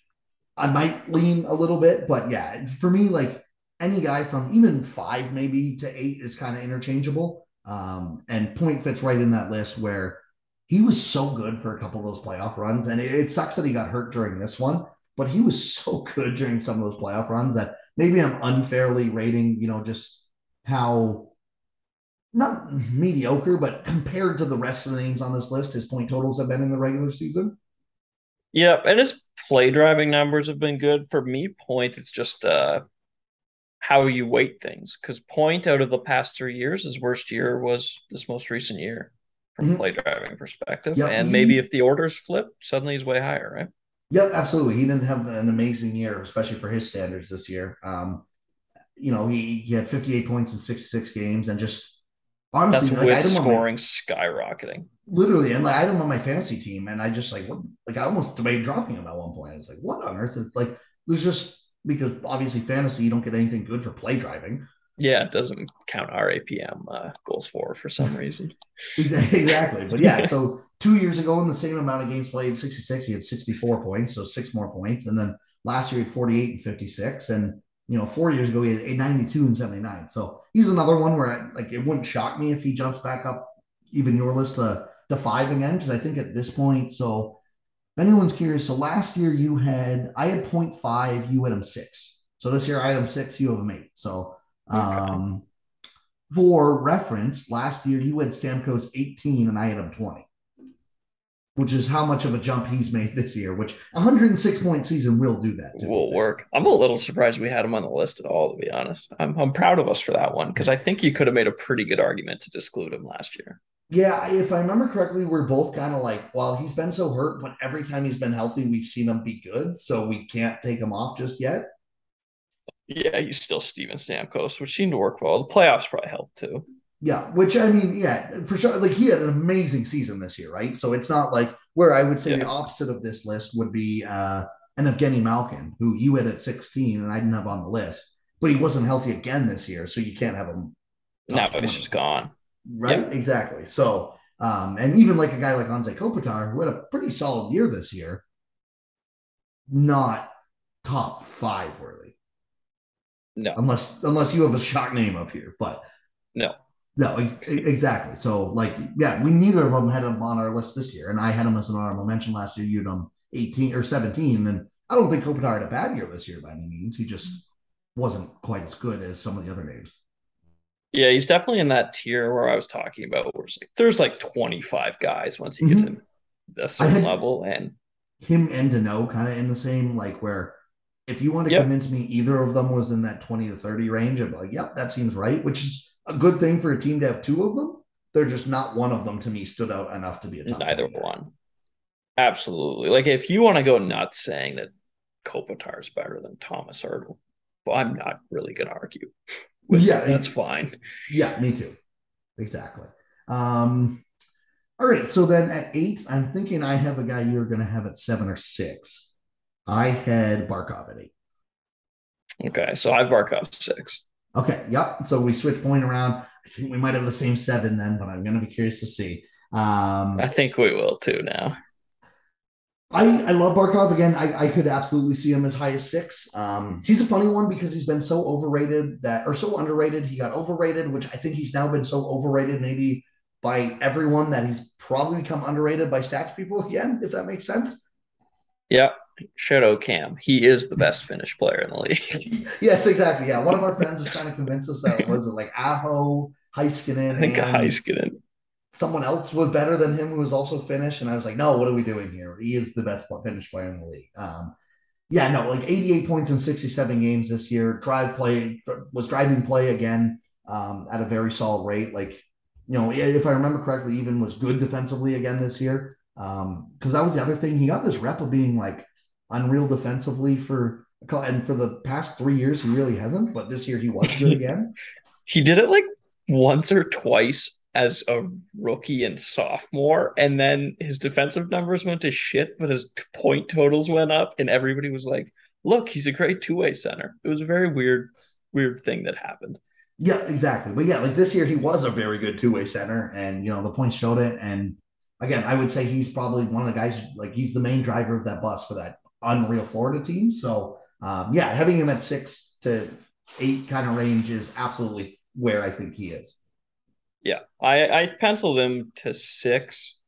I might lean a little bit. But yeah, for me, like any guy from even five maybe to eight is kind of interchangeable. Um, and point fits right in that list where he was so good for a couple of those playoff runs. And it, it, sucks that he got hurt during this one, but he was so good during some of those playoff runs that maybe I'm unfairly rating, you know, just how not mediocre, but compared to the rest of the names on this list, his point totals have been in the regular season. Yeah, and his play driving numbers have been good. For me, point, it's just uh how you weight things. Because point out of the past three years, his worst year was this most recent year from mm-hmm. play driving perspective. Yep. And maybe if the orders flip, suddenly he's way higher, right? Yep, absolutely. He didn't have an amazing year, especially for his standards this year. Um, you know, he, he had 58 points in 66 games and just honestly, That's like, with scoring my, skyrocketing. Literally, and like I had him on my fantasy team, and I just like what like I almost debated dropping him at one point. I was like, what on earth? It's like there's just because obviously fantasy you don't get anything good for play driving. Yeah, it doesn't count RAPM uh, goals for for some reason. exactly. But yeah, so two years ago in the same amount of games played, 66, he had 64 points, so six more points. And then last year he had 48 and 56. And you know, four years ago he had 92 and 79. So he's another one where I, like it wouldn't shock me if he jumps back up even your list to, to five again, because I think at this point, so if anyone's curious, so last year you had I had 0.5, you had him six. So this year I had him six, you have him eight. So um, for reference, last year you had Stamkos 18 and I had him 20, which is how much of a jump he's made this year, which 106 point season will do that. It will work. I'm a little surprised we had him on the list at all, to be honest. I'm, I'm proud of us for that one because I think you could have made a pretty good argument to disclude him last year. Yeah, if I remember correctly, we're both kind of like, well, he's been so hurt, but every time he's been healthy, we've seen him be good. So we can't take him off just yet. Yeah, he's still Steven Stamkos, which seemed to work well. The playoffs probably helped too. Yeah, which I mean, yeah, for sure. Like he had an amazing season this year, right? So it's not like where I would say yeah. the opposite of this list would be uh an Evgeny Malkin, who you had at 16 and I didn't have on the list, but he wasn't healthy again this year, so you can't have him. No, but he's just gone. Right, yep. exactly. So, um, and even like a guy like Anze Kopitar, who had a pretty solid year this year, not top five worthy. No. Unless unless you have a shock name up here, but no. No, ex- exactly. So, like, yeah, we neither of them had him on our list this year, and I had him as an honorable mention last year. You had him eighteen or seventeen, and I don't think Kopitar had a bad year this year by any means. He just wasn't quite as good as some of the other names. Yeah, he's definitely in that tier where I was talking about. Where like, there's like 25 guys once he gets mm-hmm. in a certain level, and him and Danault kind of in the same like where if you want to yep. convince me either of them was in that 20 to 30 range, I'm like, yep, that seems right, which is a good thing for a team to have two of them. They're just not one of them to me stood out enough to be a top neither one. Absolutely. Like if you want to go nuts saying that Kopitar is better than Thomas Hertl, well, I'm not really going to argue. Yeah, that's fine. Yeah, me too. Exactly. Um, all right. So then at eight, I'm thinking I have a guy you're going to have at seven or six. I had Barkov at eight. Okay. So I have Barkov six. Okay. Yep. So we switch point around. I think we might have the same seven then, but I'm going to be curious to see. Um, I think we will too now. I, I love Barkov again. I, I could absolutely see him as high as six. Um, he's a funny one because he's been so overrated that, or so underrated. He got overrated, which I think he's now been so overrated maybe by everyone that he's probably become underrated by stats people again, if that makes sense. Yeah. Shadow Cam. He is the best Finnish player in the league. yes, exactly. Yeah. One of our friends was trying to convince us that was it like Aho, Heiskanen. I think Heiskanen someone else was better than him who was also Finnish. And I was like, no, what are we doing here? He is the best Finnish player in the league. Um, yeah, no, like 88 points in 67 games this year. Drive play was driving play again um, at a very solid rate. Like, you know, if I remember correctly, even was good defensively again this year. Because um, that was the other thing. He got this rep of being like unreal defensively for and for the past three years he really hasn't. But this year he was good again. he did it like once or twice as a rookie and sophomore, and then his defensive numbers went to shit, but his point totals went up, and everybody was like, "Look, he's a great two way center." It was a very weird, weird thing that happened. Yeah, exactly. But yeah, like this year, he was a very good two way center, and you know the points showed it. And again, I would say he's probably one of the guys like he's the main driver of that bus for that unreal Florida team. So um, yeah, having him at six to eight kind of range is absolutely where I think he is. Yeah, I I penciled him to six,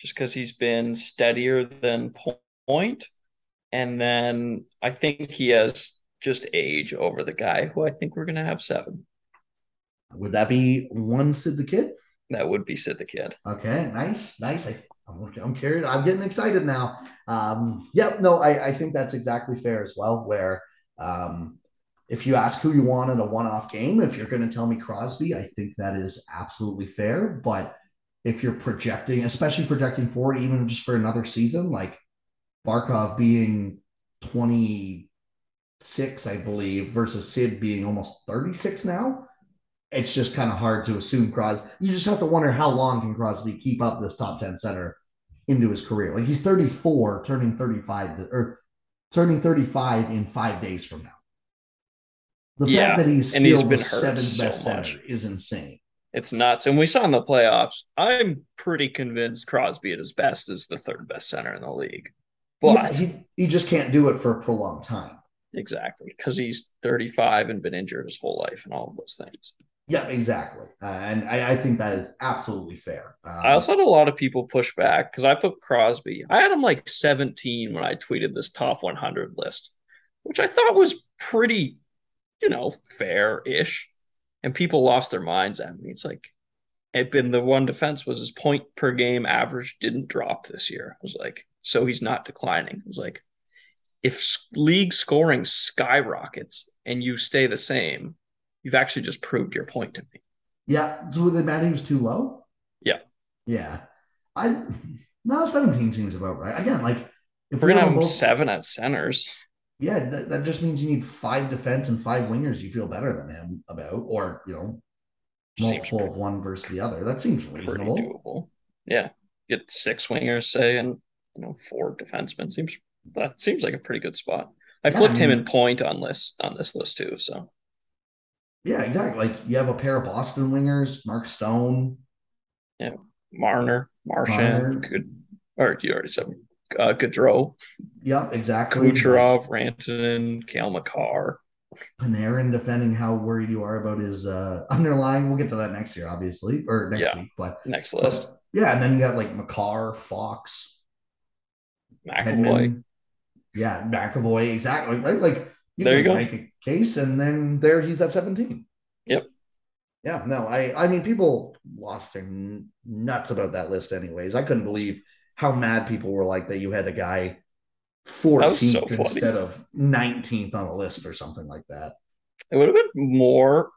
just because he's been steadier than Point, and then I think he has just age over the guy who I think we're gonna have seven. Would that be one Sid the Kid? That would be Sid the Kid. Okay, nice, nice. I, I'm, I'm curious. I'm getting excited now. Um, yeah, no, I, I think that's exactly fair as well. Where um, if you ask who you want in a one-off game, if you're going to tell me Crosby, I think that is absolutely fair. But if you're projecting, especially projecting forward, even just for another season, like Barkov being 26, I believe, versus Sid being almost 36 now, it's just kind of hard to assume Crosby. You just have to wonder how long can Crosby keep up this top 10 center into his career. Like he's 34, turning 35, or turning 35 in five days from now. The yeah. fact that he's still he's the seventh so best center is insane. It's nuts. And we saw in the playoffs, I'm pretty convinced Crosby at his best is the third best center in the league. But yeah, he, he just can't do it for a prolonged time. Exactly. Because he's 35 and been injured his whole life and all of those things. Yeah, exactly. Uh, and I, I, think that is absolutely fair. Um, I also had a lot of people push back because I put Crosby. I had him like 17 when I tweeted this top 100 list, which I thought was pretty you know, fair ish. And people lost their minds at me. It's like, it been the one defense was his point per game average didn't drop this year. I was like, so he's not declining. I was like, if league scoring skyrockets and you stay the same, you've actually just proved your point to me. Yeah. So the he was too low? Yeah. Yeah. I now 17 seems about right. Again, like if we're gonna have both, seven at centers yeah, that, that just means you need five defense and five wingers you feel better than him about, or you know, multiple of one versus the other. That seems reasonable. doable. Yeah, get six wingers, say, and you know, four defensemen seems that seems like a pretty good spot. I yeah, flipped I mean, him in Point on list on this list too. So yeah, exactly. Like you have a pair of Boston wingers, Mark Stone. Yeah, Marner, Marchand, good. Or you already said uh, Gaudreau. Yep, exactly. Kucherov, Rantanen, Cale Makar. Panarin, depending how worried you are about his uh, underlying. We'll get to that next year, obviously, or next yeah, week. But next list. But, yeah, and then you got like Makar, Fox, McAvoy. Yeah, McAvoy, exactly. Right, like you there you go. Make a case, and then there he's at seventeen. Yep. Yeah, no, I I mean people lost their nuts about that list anyways. I couldn't believe how mad people were like that you had a guy 14th so instead of 19th on a list or something like that. It would have been more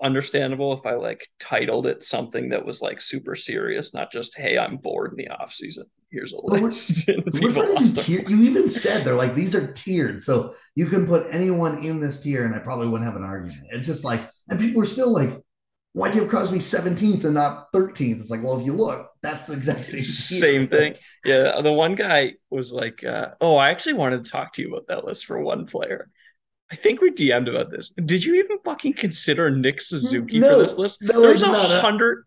understandable if I like titled it something that was like super serious, not just "Hey, I'm bored in the off season. Here's a list." tier- you even said they're like these are tiered, so you can put anyone in this tier, and I probably wouldn't have an argument. It's just like, and people are still like, why do you have Crosby 17th and not 13th? It's like, well, if you look, that's the exact same same thing. Yeah, the one guy was like, uh, "Oh, I actually wanted to talk to you about that list for one player." I think we DM'd about this. Did you even fucking consider Nick Suzuki no, for this list? No, There's a hundred.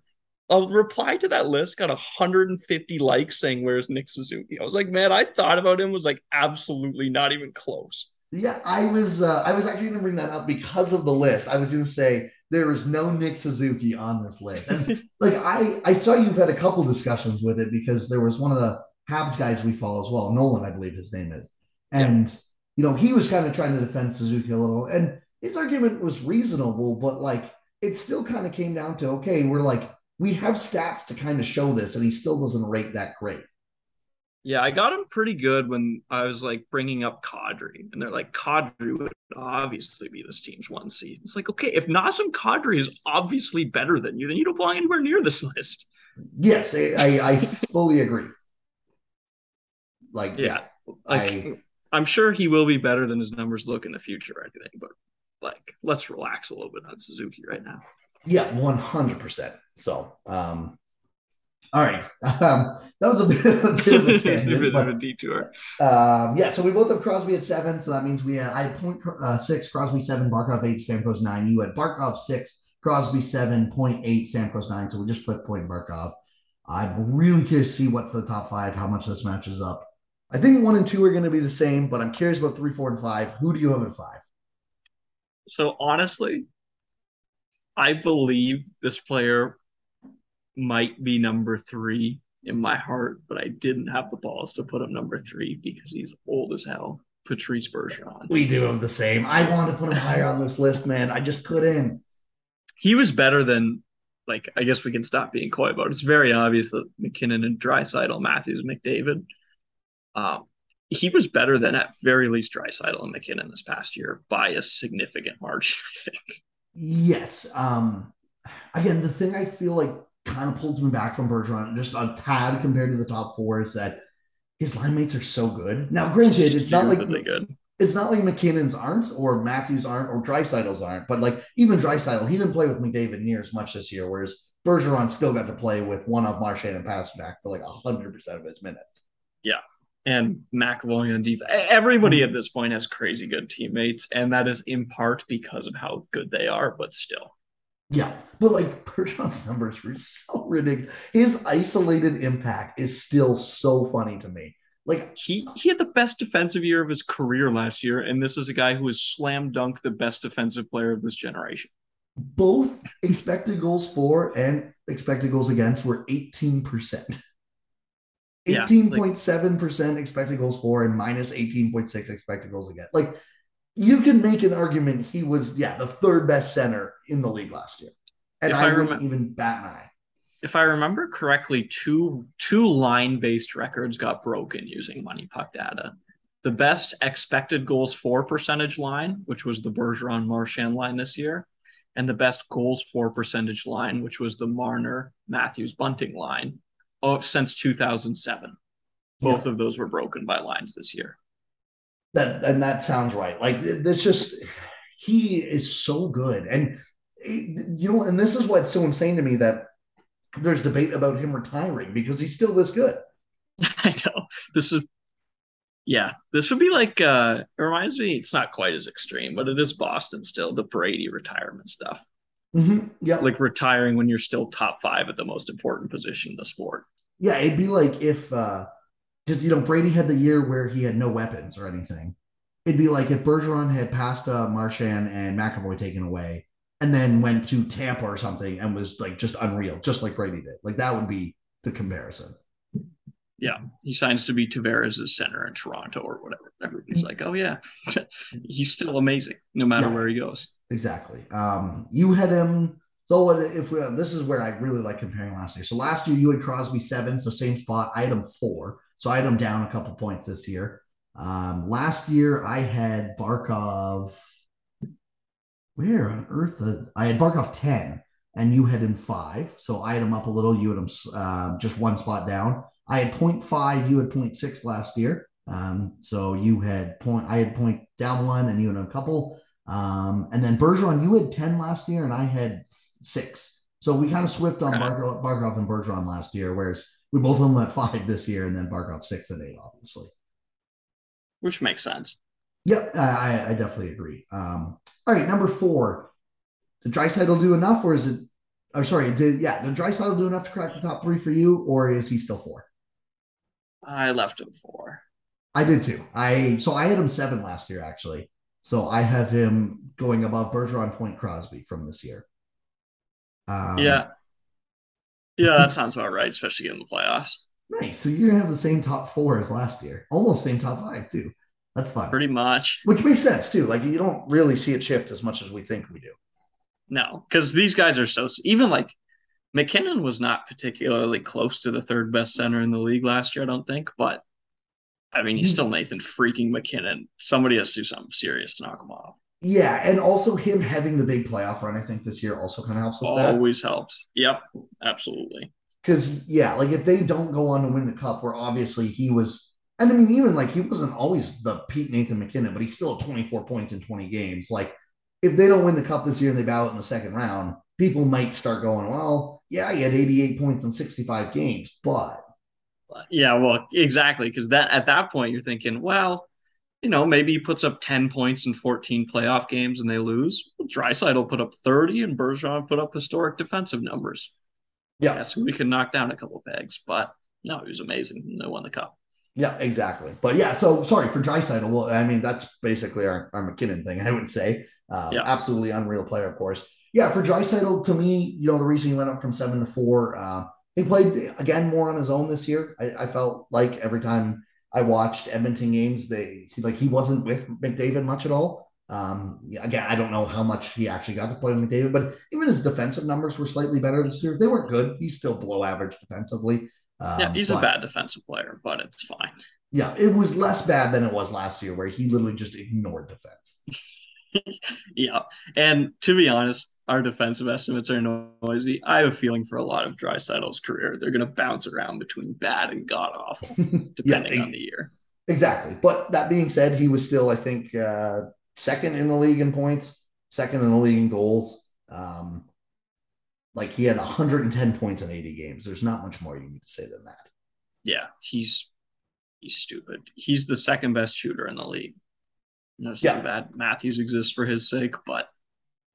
A reply to that list got 150 likes saying, "Where's Nick Suzuki?" I was like, "Man, I thought about him. Was like absolutely not even close." Yeah, I was. Uh, I was actually going to bring that up because of the list. I was going to say there is no Nick Suzuki on this list, and like I, I saw you've had a couple discussions with it because there was one of the Habs guys we follow as well, Nolan, I believe his name is, and. Yeah you know, he was kind of trying to defend Suzuki a little, and his argument was reasonable, but like it still kind of came down to okay, we're like we have stats to kind of show this, and he still doesn't rate that great. Yeah, I got him pretty good when I was like bringing up Kadri, and they're like, Kadri would obviously be this team's one seed. It's like, okay, if Nazem Kadri is obviously better than you, then you don't belong anywhere near this list. Yes, I, I fully agree. Like, yeah, yeah like, I, I'm sure he will be better than his numbers look in the future or anything, but like let's relax a little bit on Suzuki right now. Yeah, 100%. So, um, all right. Um, that was a bit, a bit of a tangent, a bit but, of a detour. Um, yeah, so we both have Crosby at seven. So that means we had I had Point uh, six, Crosby seven, Barkov eight, Stamkos nine. You had Barkov six, Crosby seven, Point eight, Stamkos nine. So we just flipped Point Barkov. I'm really curious to see what's the top five, how much this matches up. I think one and two are going to be the same, but I'm curious about three, four, and five. Who do you have at five? So honestly, I believe this player might be number three in my heart, but I didn't have the balls to put him number three because he's old as hell. Patrice Bergeron. We do have the same. I wanted to put him higher on this list, man. I just couldn't. He was better than, like, I guess we can stop being coy about it. It's very obvious that MacKinnon and Draisaitl, Matthews, McDavid um, he was better than at very least Draisaitl and MacKinnon this past year by a significant margin, I think. Yes. Um, again, the thing I feel like kind of pulls me back from Bergeron just a tad compared to the top four is that his line mates are so good. Now, granted, it's not like good. It's not like MacKinnon's aren't or Matthews aren't or Draisaitl's aren't, but like even Draisaitl, he didn't play with McDavid near as much this year, whereas Bergeron still got to play with one of Marchand and Pastrnak for like hundred percent of his minutes. Yeah, and McAvoy on defense. Everybody at this point has crazy good teammates, and that is in part because of how good they are, but still. Yeah, but like Bergeron's numbers were so ridiculous. His isolated impact is still so funny to me. Like he he had the best defensive year of his career last year, and this is a guy who has slam dunk the best defensive player of this generation. Both expected goals for and expected goals against were 18%. 18.7% like, expected goals for and minus 18.6 expected goals against. Like you can make an argument he was, yeah, the third best center in the league last year. And I, I wouldn't even bat an eye. If I remember correctly, two two line-based records got broken using MoneyPuck data. The best expected goals for percentage line, which was the Bergeron Marchand line this year, and the best goals for percentage line, which was the Marner Matthews Bunting line oh, since 2007. Both yeah. of those were broken by lines this year. That and that sounds right. Like it's just he is so good, and you know, and this is what's so insane to me that there's debate about him retiring because he's still this good. I know this is yeah, this would be like uh it reminds me it's not quite as extreme, but it is Boston still, the Brady retirement stuff. Mm-hmm. Yeah. Like retiring when you're still top five at the most important position in the sport. Yeah, it'd be like if uh because you know Brady had the year where he had no weapons or anything. It'd be like if Bergeron had passed uh, Marchand and McAvoy taken away, and then went to Tampa or something and was like just unreal, just like Brady did. Like that would be the comparison. Yeah, he signs to be Tavares' center in Toronto or whatever. Everybody's like, oh yeah, he's still amazing no matter yeah. where he goes. Exactly. Um, you had him. So if we, this is where I really like comparing last year. So last year you had Crosby seven, so same spot. I had him four, so I had him down a couple points this year. Um, last year I had Barkov. Where on earth? I had Barkov ten, and you had him five. So I had him up a little. You had him uh, just one spot down. I had 0.5. You had 0.6 last year. Um, so you had point. I had point down one, and you had a couple. Um, and then Bergeron, you had 10 last year, and I had six. So we kind of swipped on Barkov, Barkov and Bergeron last year, whereas we both of them at five this year, and then Barkov six and eight, obviously. which makes sense. Yep, I, I- definitely agree. Um, all right, number four. Did Draisaitl do enough, or is it? Or sorry, did yeah, did Draisaitl do enough to crack the top three for you, or is he still four? I left him four. I did too. I so I had him seven last year actually. So I have him going above Bergeron, Point, Crosby from this year. Um, yeah. Yeah, that sounds about right, especially in the playoffs. nice. So you're gonna have the same top four as last year, almost same top five too. That's fine. Pretty much. Which makes sense too. Like you don't really see it shift as much as we think we do. No, because these guys are so even like MacKinnon was not particularly close to the third best center in the league last year, I don't think, but I mean, he's hmm. still Nathan freaking MacKinnon. Somebody has to do something serious to knock him off. Yeah, and also him having the big playoff run, I think this year also kind of helps with that. Always helps. Yep, absolutely. Because yeah, like if they don't go on to win the cup, where obviously he was, and I mean even like he wasn't always the Pete Nathan MacKinnon, but he's still at 24 points in 20 games. Like if they don't win the cup this year and they bow out in the second round, people might start going, well, yeah, he had 88 points in 65 games, but Yeah, well, exactly. Because that at that point you're thinking, well, you know, maybe he puts up 10 points in 14 playoff games and they lose. Draisaitl put up 30 and Bergeron put up historic defensive numbers. yeah, Yes, we can knock down a couple of pegs, but no, he was amazing and they won the cup. yeah, exactly. But yeah, so sorry for Draisaitl. Well, I mean that's basically our, our MacKinnon thing, I would say. Um, Yeah. Absolutely unreal player, of course. Yeah, for Draisaitl, to me, you know, the reason he went up from seven to four, uh, he played again more on his own this year. I, I felt like every time I watched Edmonton games, they like he wasn't with McDavid much at all. Um, again, I don't know how much he actually got to play with McDavid, but even his defensive numbers were slightly better this year. They weren't good. He's still below average defensively. Um, Yeah, he's but- a bad defensive player, but it's fine. yeah, it was less bad than it was last year, where he literally just ignored defense. Yeah. And to be honest, our defensive estimates are noisy. I have a feeling for a lot of Dry Draisaitl's career, they're going to bounce around between bad and god awful, depending yeah, on the year. exactly. But that being said, he was still, I think, uh, second in the league in points, second in the league in goals. Um, like he had 110 points in 80 games. There's not much more you need to say than that. Yeah, he's he's stupid. He's the second best shooter in the league. You know, it's Yeah. too bad Matthews exists for his sake, but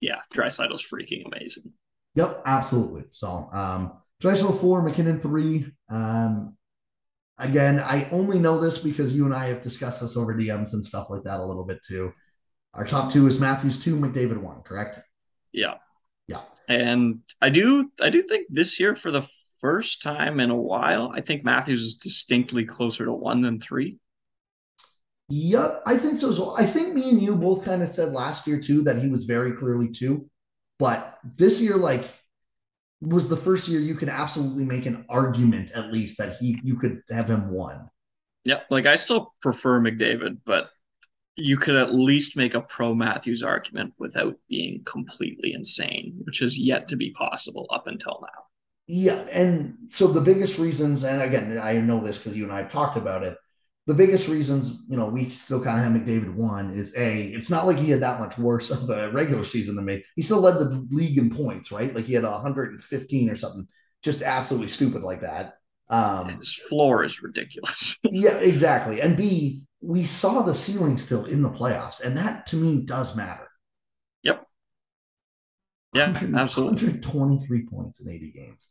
yeah, Draisaitl's freaking amazing. Yep, absolutely. So, um, Draisaitl four, MacKinnon three. Um, again, I only know this because you and I have discussed this over DMs and stuff like that a little bit too. Our top two is Matthews two, McDavid one, correct? Yeah. Yeah. And I do I do think this year for the first time in a while, I think Matthews is distinctly closer to one than three. Yep, I think so as well. I think me and you both kind of said last year too that he was very clearly two, but this year, like, was the first year you could absolutely make an argument at least that he you could have him one. Yeah, Like I still prefer McDavid, but you could at least make a pro Matthews argument without being completely insane, which has yet to be possible up until now. Yeah, and so the biggest reasons, and again, I know this because you and I have talked about it. The biggest reasons, you know, we still kind of have McDavid one is a. It's not like he had that much worse of a regular season than me. He still led the league in points, right? Like he had 115 or something, just absolutely stupid like that. Um, And his floor is ridiculous. yeah, exactly. And B, we saw the ceiling still in the playoffs, and that to me does matter. Yep. Yeah, 100 absolutely. 123 points in 80 games.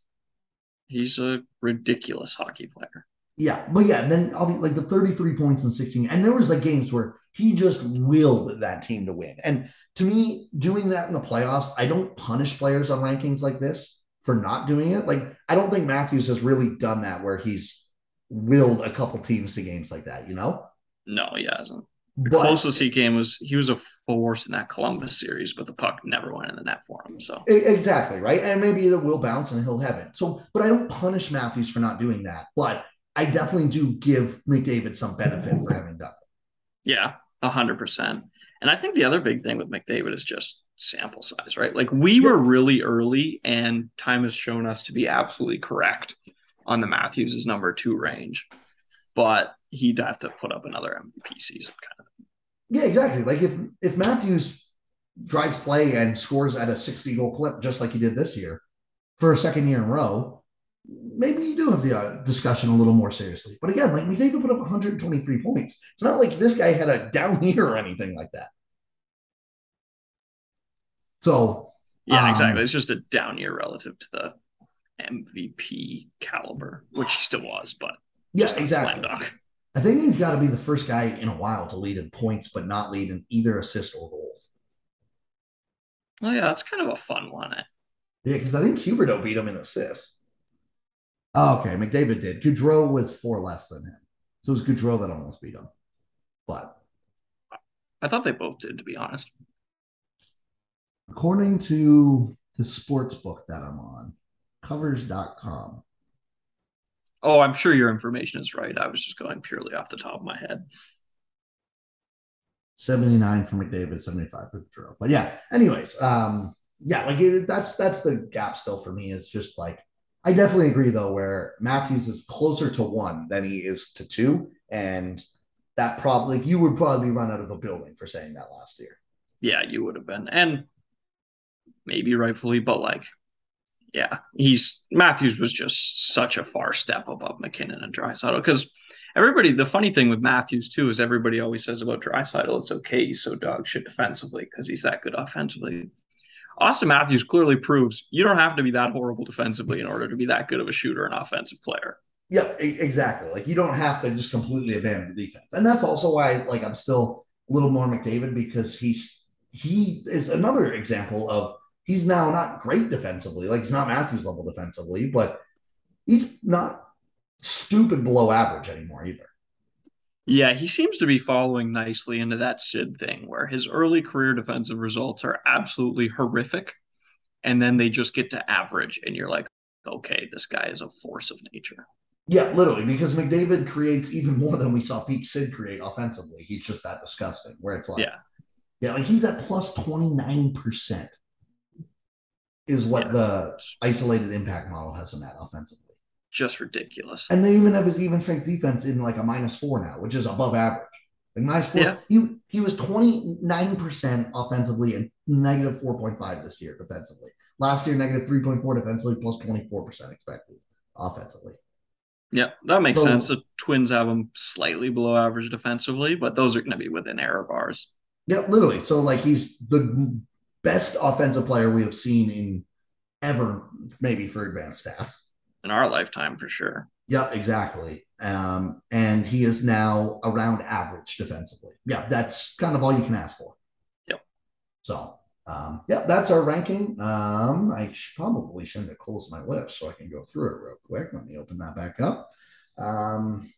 He's a ridiculous hockey player. Yeah, but yeah, then I'll be like the 33 points in 16. And there was like games where he just willed that team to win. And to me, doing that in the playoffs, I don't punish players on rankings like this for not doing it. Like, I don't think Matthews has really done that where he's willed a couple teams to games like that, you know? No, he hasn't. The But closest he came was he was a force in that Columbus series, but the puck never went in the net for him. So Exactly, right? And maybe it will bounce and he'll have it. So, but I don't punish Matthews for not doing that. But I definitely do give McDavid some benefit for having done it. yeah, a hundred percent. And I think the other big thing with McDavid is just sample size, right? Like we were really early, and time has shown us to be absolutely correct on the Matthews' number two range. But he'd have to put up another MVP season kind of Yeah, exactly. Like if if Matthews drives play and scores at a 60 goal clip just like he did this year, for a second year in a row, maybe you do have the uh, discussion a little more seriously. But again, like McDavid put up 123 points. It's not like this guy had a down year or anything like that. So yeah, um, exactly. It's just a down year relative to the MVP caliber, which he still was, but yeah, exactly. I think he's got to be the first guy in a while to lead in points, but not lead in either assists or goals. Oh yeah, that's kind of a fun one. Eh? Yeah, because I think Huberdeau beat him in assists. Oh, okay, McDavid did. Gaudreau was four less than him, so it was Gaudreau that almost beat him. But I thought they both did, to be honest. According to the sports book that I'm on, covers.com. Oh, I'm sure your information is right. I was just going purely off the top of my head. 79 for McDavid, 75 for Drew. But yeah, anyways, um, yeah, like it, that's that's the gap still for me. It's just like I definitely agree though, where Matthews is closer to one than he is to two, and that probably you would probably run out of a building for saying that last year. Yeah, you would have been, and maybe rightfully, but like, yeah, he's Matthews was just such a far step above MacKinnon and Draisaitl because everybody. The funny thing with Matthews too is everybody always says about Draisaitl, it's okay, he's so dog shit defensively because he's that good offensively. Auston Matthews clearly proves you don't have to be that horrible defensively in order to be that good of a shooter and offensive player. Yeah, exactly. Like you don't have to just completely abandon the defense, and that's also why like I'm still a little more McDavid because he's he is another example of he's now not great defensively. Like he's not Matthews level defensively, but he's not stupid below average anymore either. Yeah, he seems to be following nicely into that Sid thing where his early career defensive results are absolutely horrific. And then they just get to average, and you're like, okay, this guy is a force of nature. Yeah, literally, because McDavid creates even more than we saw Peak Sid create offensively. He's just that disgusting. Where it's like, yeah, yeah, like he's at plus 29% is what yeah. the isolated impact model has him at offensively. Just ridiculous. And they even have his even strength defense in like a minus four now, which is above average. Like minus four, yeah. he he was 29% offensively and negative 4.5 this year defensively. Last year, negative 3.4 defensively, plus 24% expected offensively. Yeah, that makes so, sense. The Twins have him slightly below average defensively, but those are going to be within error bars. Yeah, literally. So like he's the best offensive player we have seen in ever, maybe for advanced stats. In our lifetime, for sure. Yeah, exactly. Um, and he is now around average defensively. Yeah, that's kind of all you can ask for. Yep. So, um, yeah, that's our ranking. Um, I should, probably shouldn't have closed my list so I can go through it real quick. Let me open that back up. Um,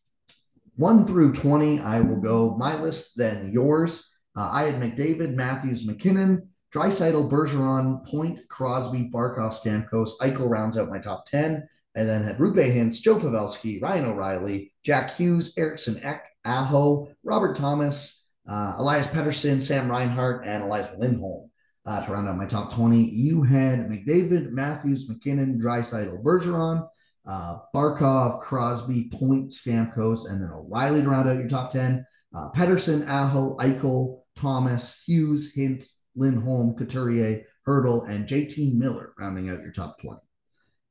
one through 20, I will go my list, then yours. Uh, I had McDavid, Matthews, MacKinnon, Draisaitl, Bergeron, Point, Crosby, Barkov, Stamkos, Eichel rounds out my top 10. And then had Roope Hintz, Joe Pavelski, Ryan O'Reilly, Jack Hughes, Eriksson Ek, Aho, Robert Thomas, uh, Elias Pettersson, Sam Reinhart, and Elias Lindholm uh, to round out my top 20. You had McDavid, Matthews, MacKinnon, Draisaitl, Bergeron, uh, Barkov, Crosby, Point, Stamkos, and then O'Reilly to round out your top 10. Uh, Pettersson, Aho, Eichel, Thomas, Hughes, Hintz, Lindholm, Couturier, Hertl, and JT Miller rounding out your top 20.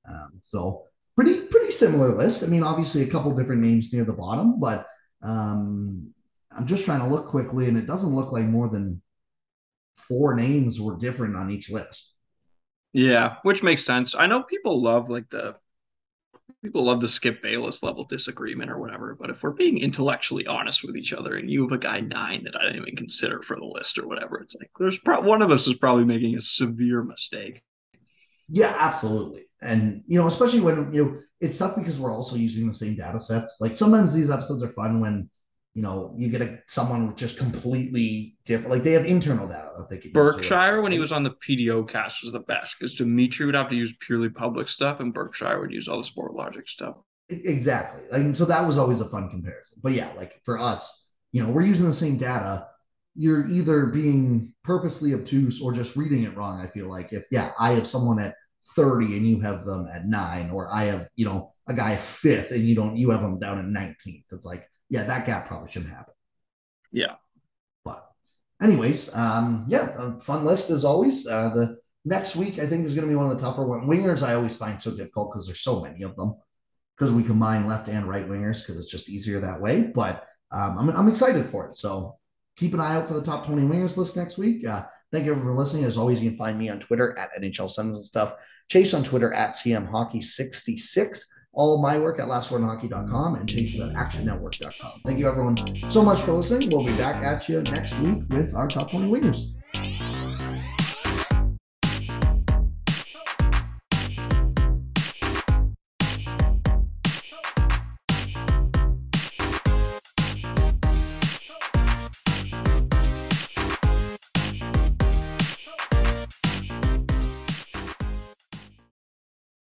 Um, so pretty pretty similar list. I mean, obviously a couple different names near the bottom, but um, I'm just trying to look quickly, and it doesn't look like more than four names were different on each list. Yeah, which makes sense. I know people love like the people love the Skip Bayless level disagreement or whatever, but if we're being intellectually honest with each other and you have a guy nine that I didn't even consider for the list or whatever, it's like there's pro- one of us is probably making a severe mistake. Yeah, absolutely. And you know, especially when you know it's tough because we're also using the same data sets. Like sometimes these episodes are fun when you know, you get a, someone with just completely different. Like they have internal data that they can. Berkshire, when he was on the PDOcast, was the best because Dimitri would have to use purely public stuff, and Berkshire would use all the Sportlogiq stuff. Exactly. Like, so that was always a fun comparison. But yeah, like for us, you know, we're using the same data. You're either being purposely obtuse or just reading it wrong. I feel like if yeah, I have someone at 30 and you have them at nine, or I have you know a guy fifth and you don't, you have them down at 19th. It's like yeah, that gap probably shouldn't happen. Yeah. But anyways, um, yeah, fun list as always. Uh, the next week, I think, is going to be one of the tougher ones. Wingers, I always find so difficult because there's so many of them because we combine left and right wingers because it's just easier that way. But um, I'm, I'm excited for it. So keep an eye out for the top 20 wingers list next week. Uh, thank you everyone for listening. As always, you can find me on Twitter at NHL Sons and stuff. Chase on Twitter at CM Hockey 66 all my work at lastwordhockey.com and Chase at actionnetwork.com. Thank you, everyone, so much for listening. We'll be back at you next week with our top 20 wingers.